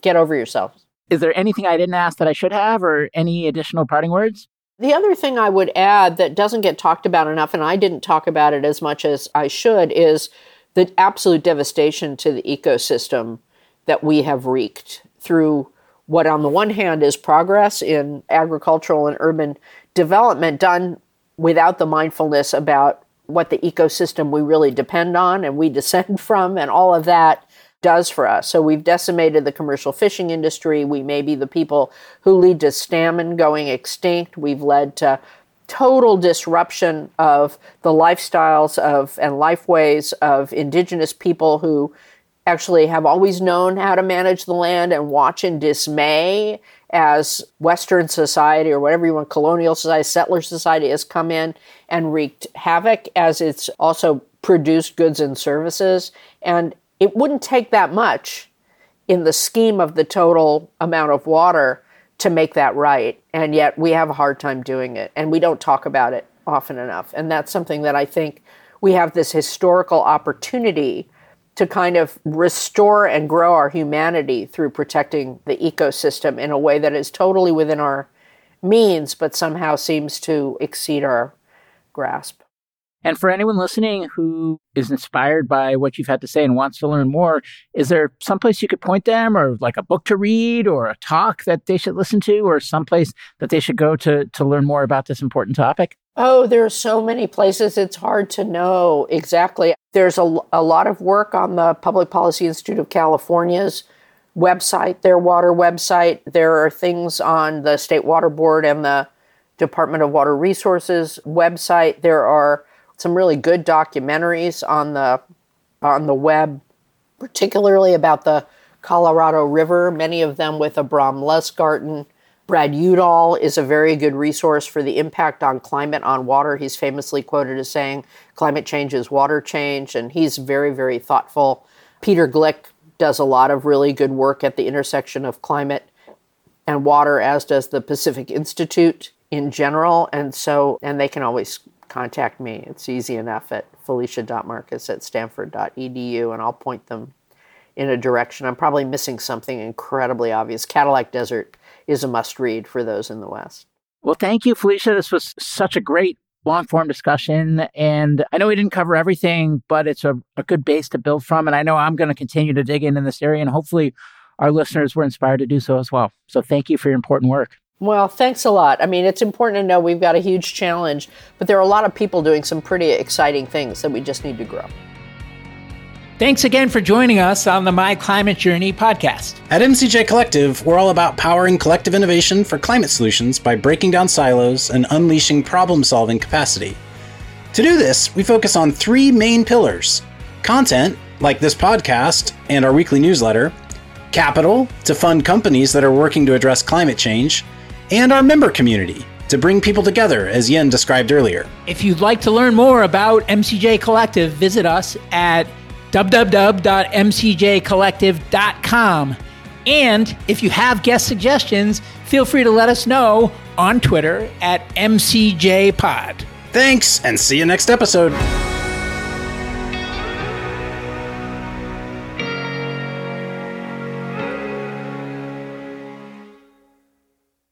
Get over yourself. Is there anything I didn't ask that I should have, or any additional parting words? The other thing I would add that doesn't get talked about enough, and I didn't talk about it as much as I should, is the absolute devastation to the ecosystem that we have wreaked through what, on the one hand, is progress in agricultural and urban development done without the mindfulness about what the ecosystem we really depend on and we descend from, and all of that does for us. So we've decimated the commercial fishing industry. We may be the people who lead to salmon going extinct. We've led to total disruption of the lifestyles of and lifeways of indigenous people who actually have always known how to manage the land and watch in dismay as Western society or whatever you want, colonial society, settler society has come in and wreaked havoc as it's also produced goods and services. And it wouldn't take that much in the scheme of the total amount of water to make that right. And yet we have a hard time doing it. And we don't talk about it often enough. And that's something that I think we have this historical opportunity to kind of restore and grow our humanity through protecting the ecosystem in a way that is totally within our means, but somehow seems to exceed our grasp. And for anyone listening who is inspired by what you've had to say and wants to learn more, is there someplace you could point them or like a book to read or a talk that they should listen to or someplace that they should go to, to learn more about this important topic? Oh, there are so many places. It's hard to know exactly. There's a, a lot of work on the Public Policy Institute of California's website, their water website. There are things on the State Water Board and the Department of Water Resources website. There are some really good documentaries on the on the web, particularly about the Colorado River, many of them with Abrahm Lustgarten Brad Udall is a very good resource for the impact on climate on water. He's famously quoted as saying, climate change is water change, and he's very, very thoughtful. Peter Gleick does a lot of really good work at the intersection of climate and water, as does the Pacific Institute in general. And so, and they can always contact me. It's easy enough at felicia.marcus at stanford.edu, and I'll point them in a direction. I'm probably missing something incredibly obvious. Cadillac Desert is a must read for those in the West. Well, thank you, Felicia. This was such a great long form discussion. And I know we didn't cover everything, but it's a, a good base to build from. And I know I'm going to continue to dig in in this area, and hopefully our listeners were inspired to do so as well. So thank you for your important work. Well, thanks a lot. I mean, it's important to know we've got a huge challenge, but there are a lot of people doing some pretty exciting things that we just need to grow. Thanks again for joining us on the My Climate Journey podcast. At MCJ Collective, we're all about powering collective innovation for climate solutions by breaking down silos and unleashing problem solving capacity. To do this, we focus on three main pillars content, like this podcast and our weekly newsletter, capital, to fund companies that are working to address climate change, and our member community, to bring people together, as Yen described earlier. If you'd like to learn more about MCJ Collective, visit us at www.mcjcollective.com. And if you have guest suggestions, feel free to let us know on Twitter at MCJPod. Thanks, and see you next episode.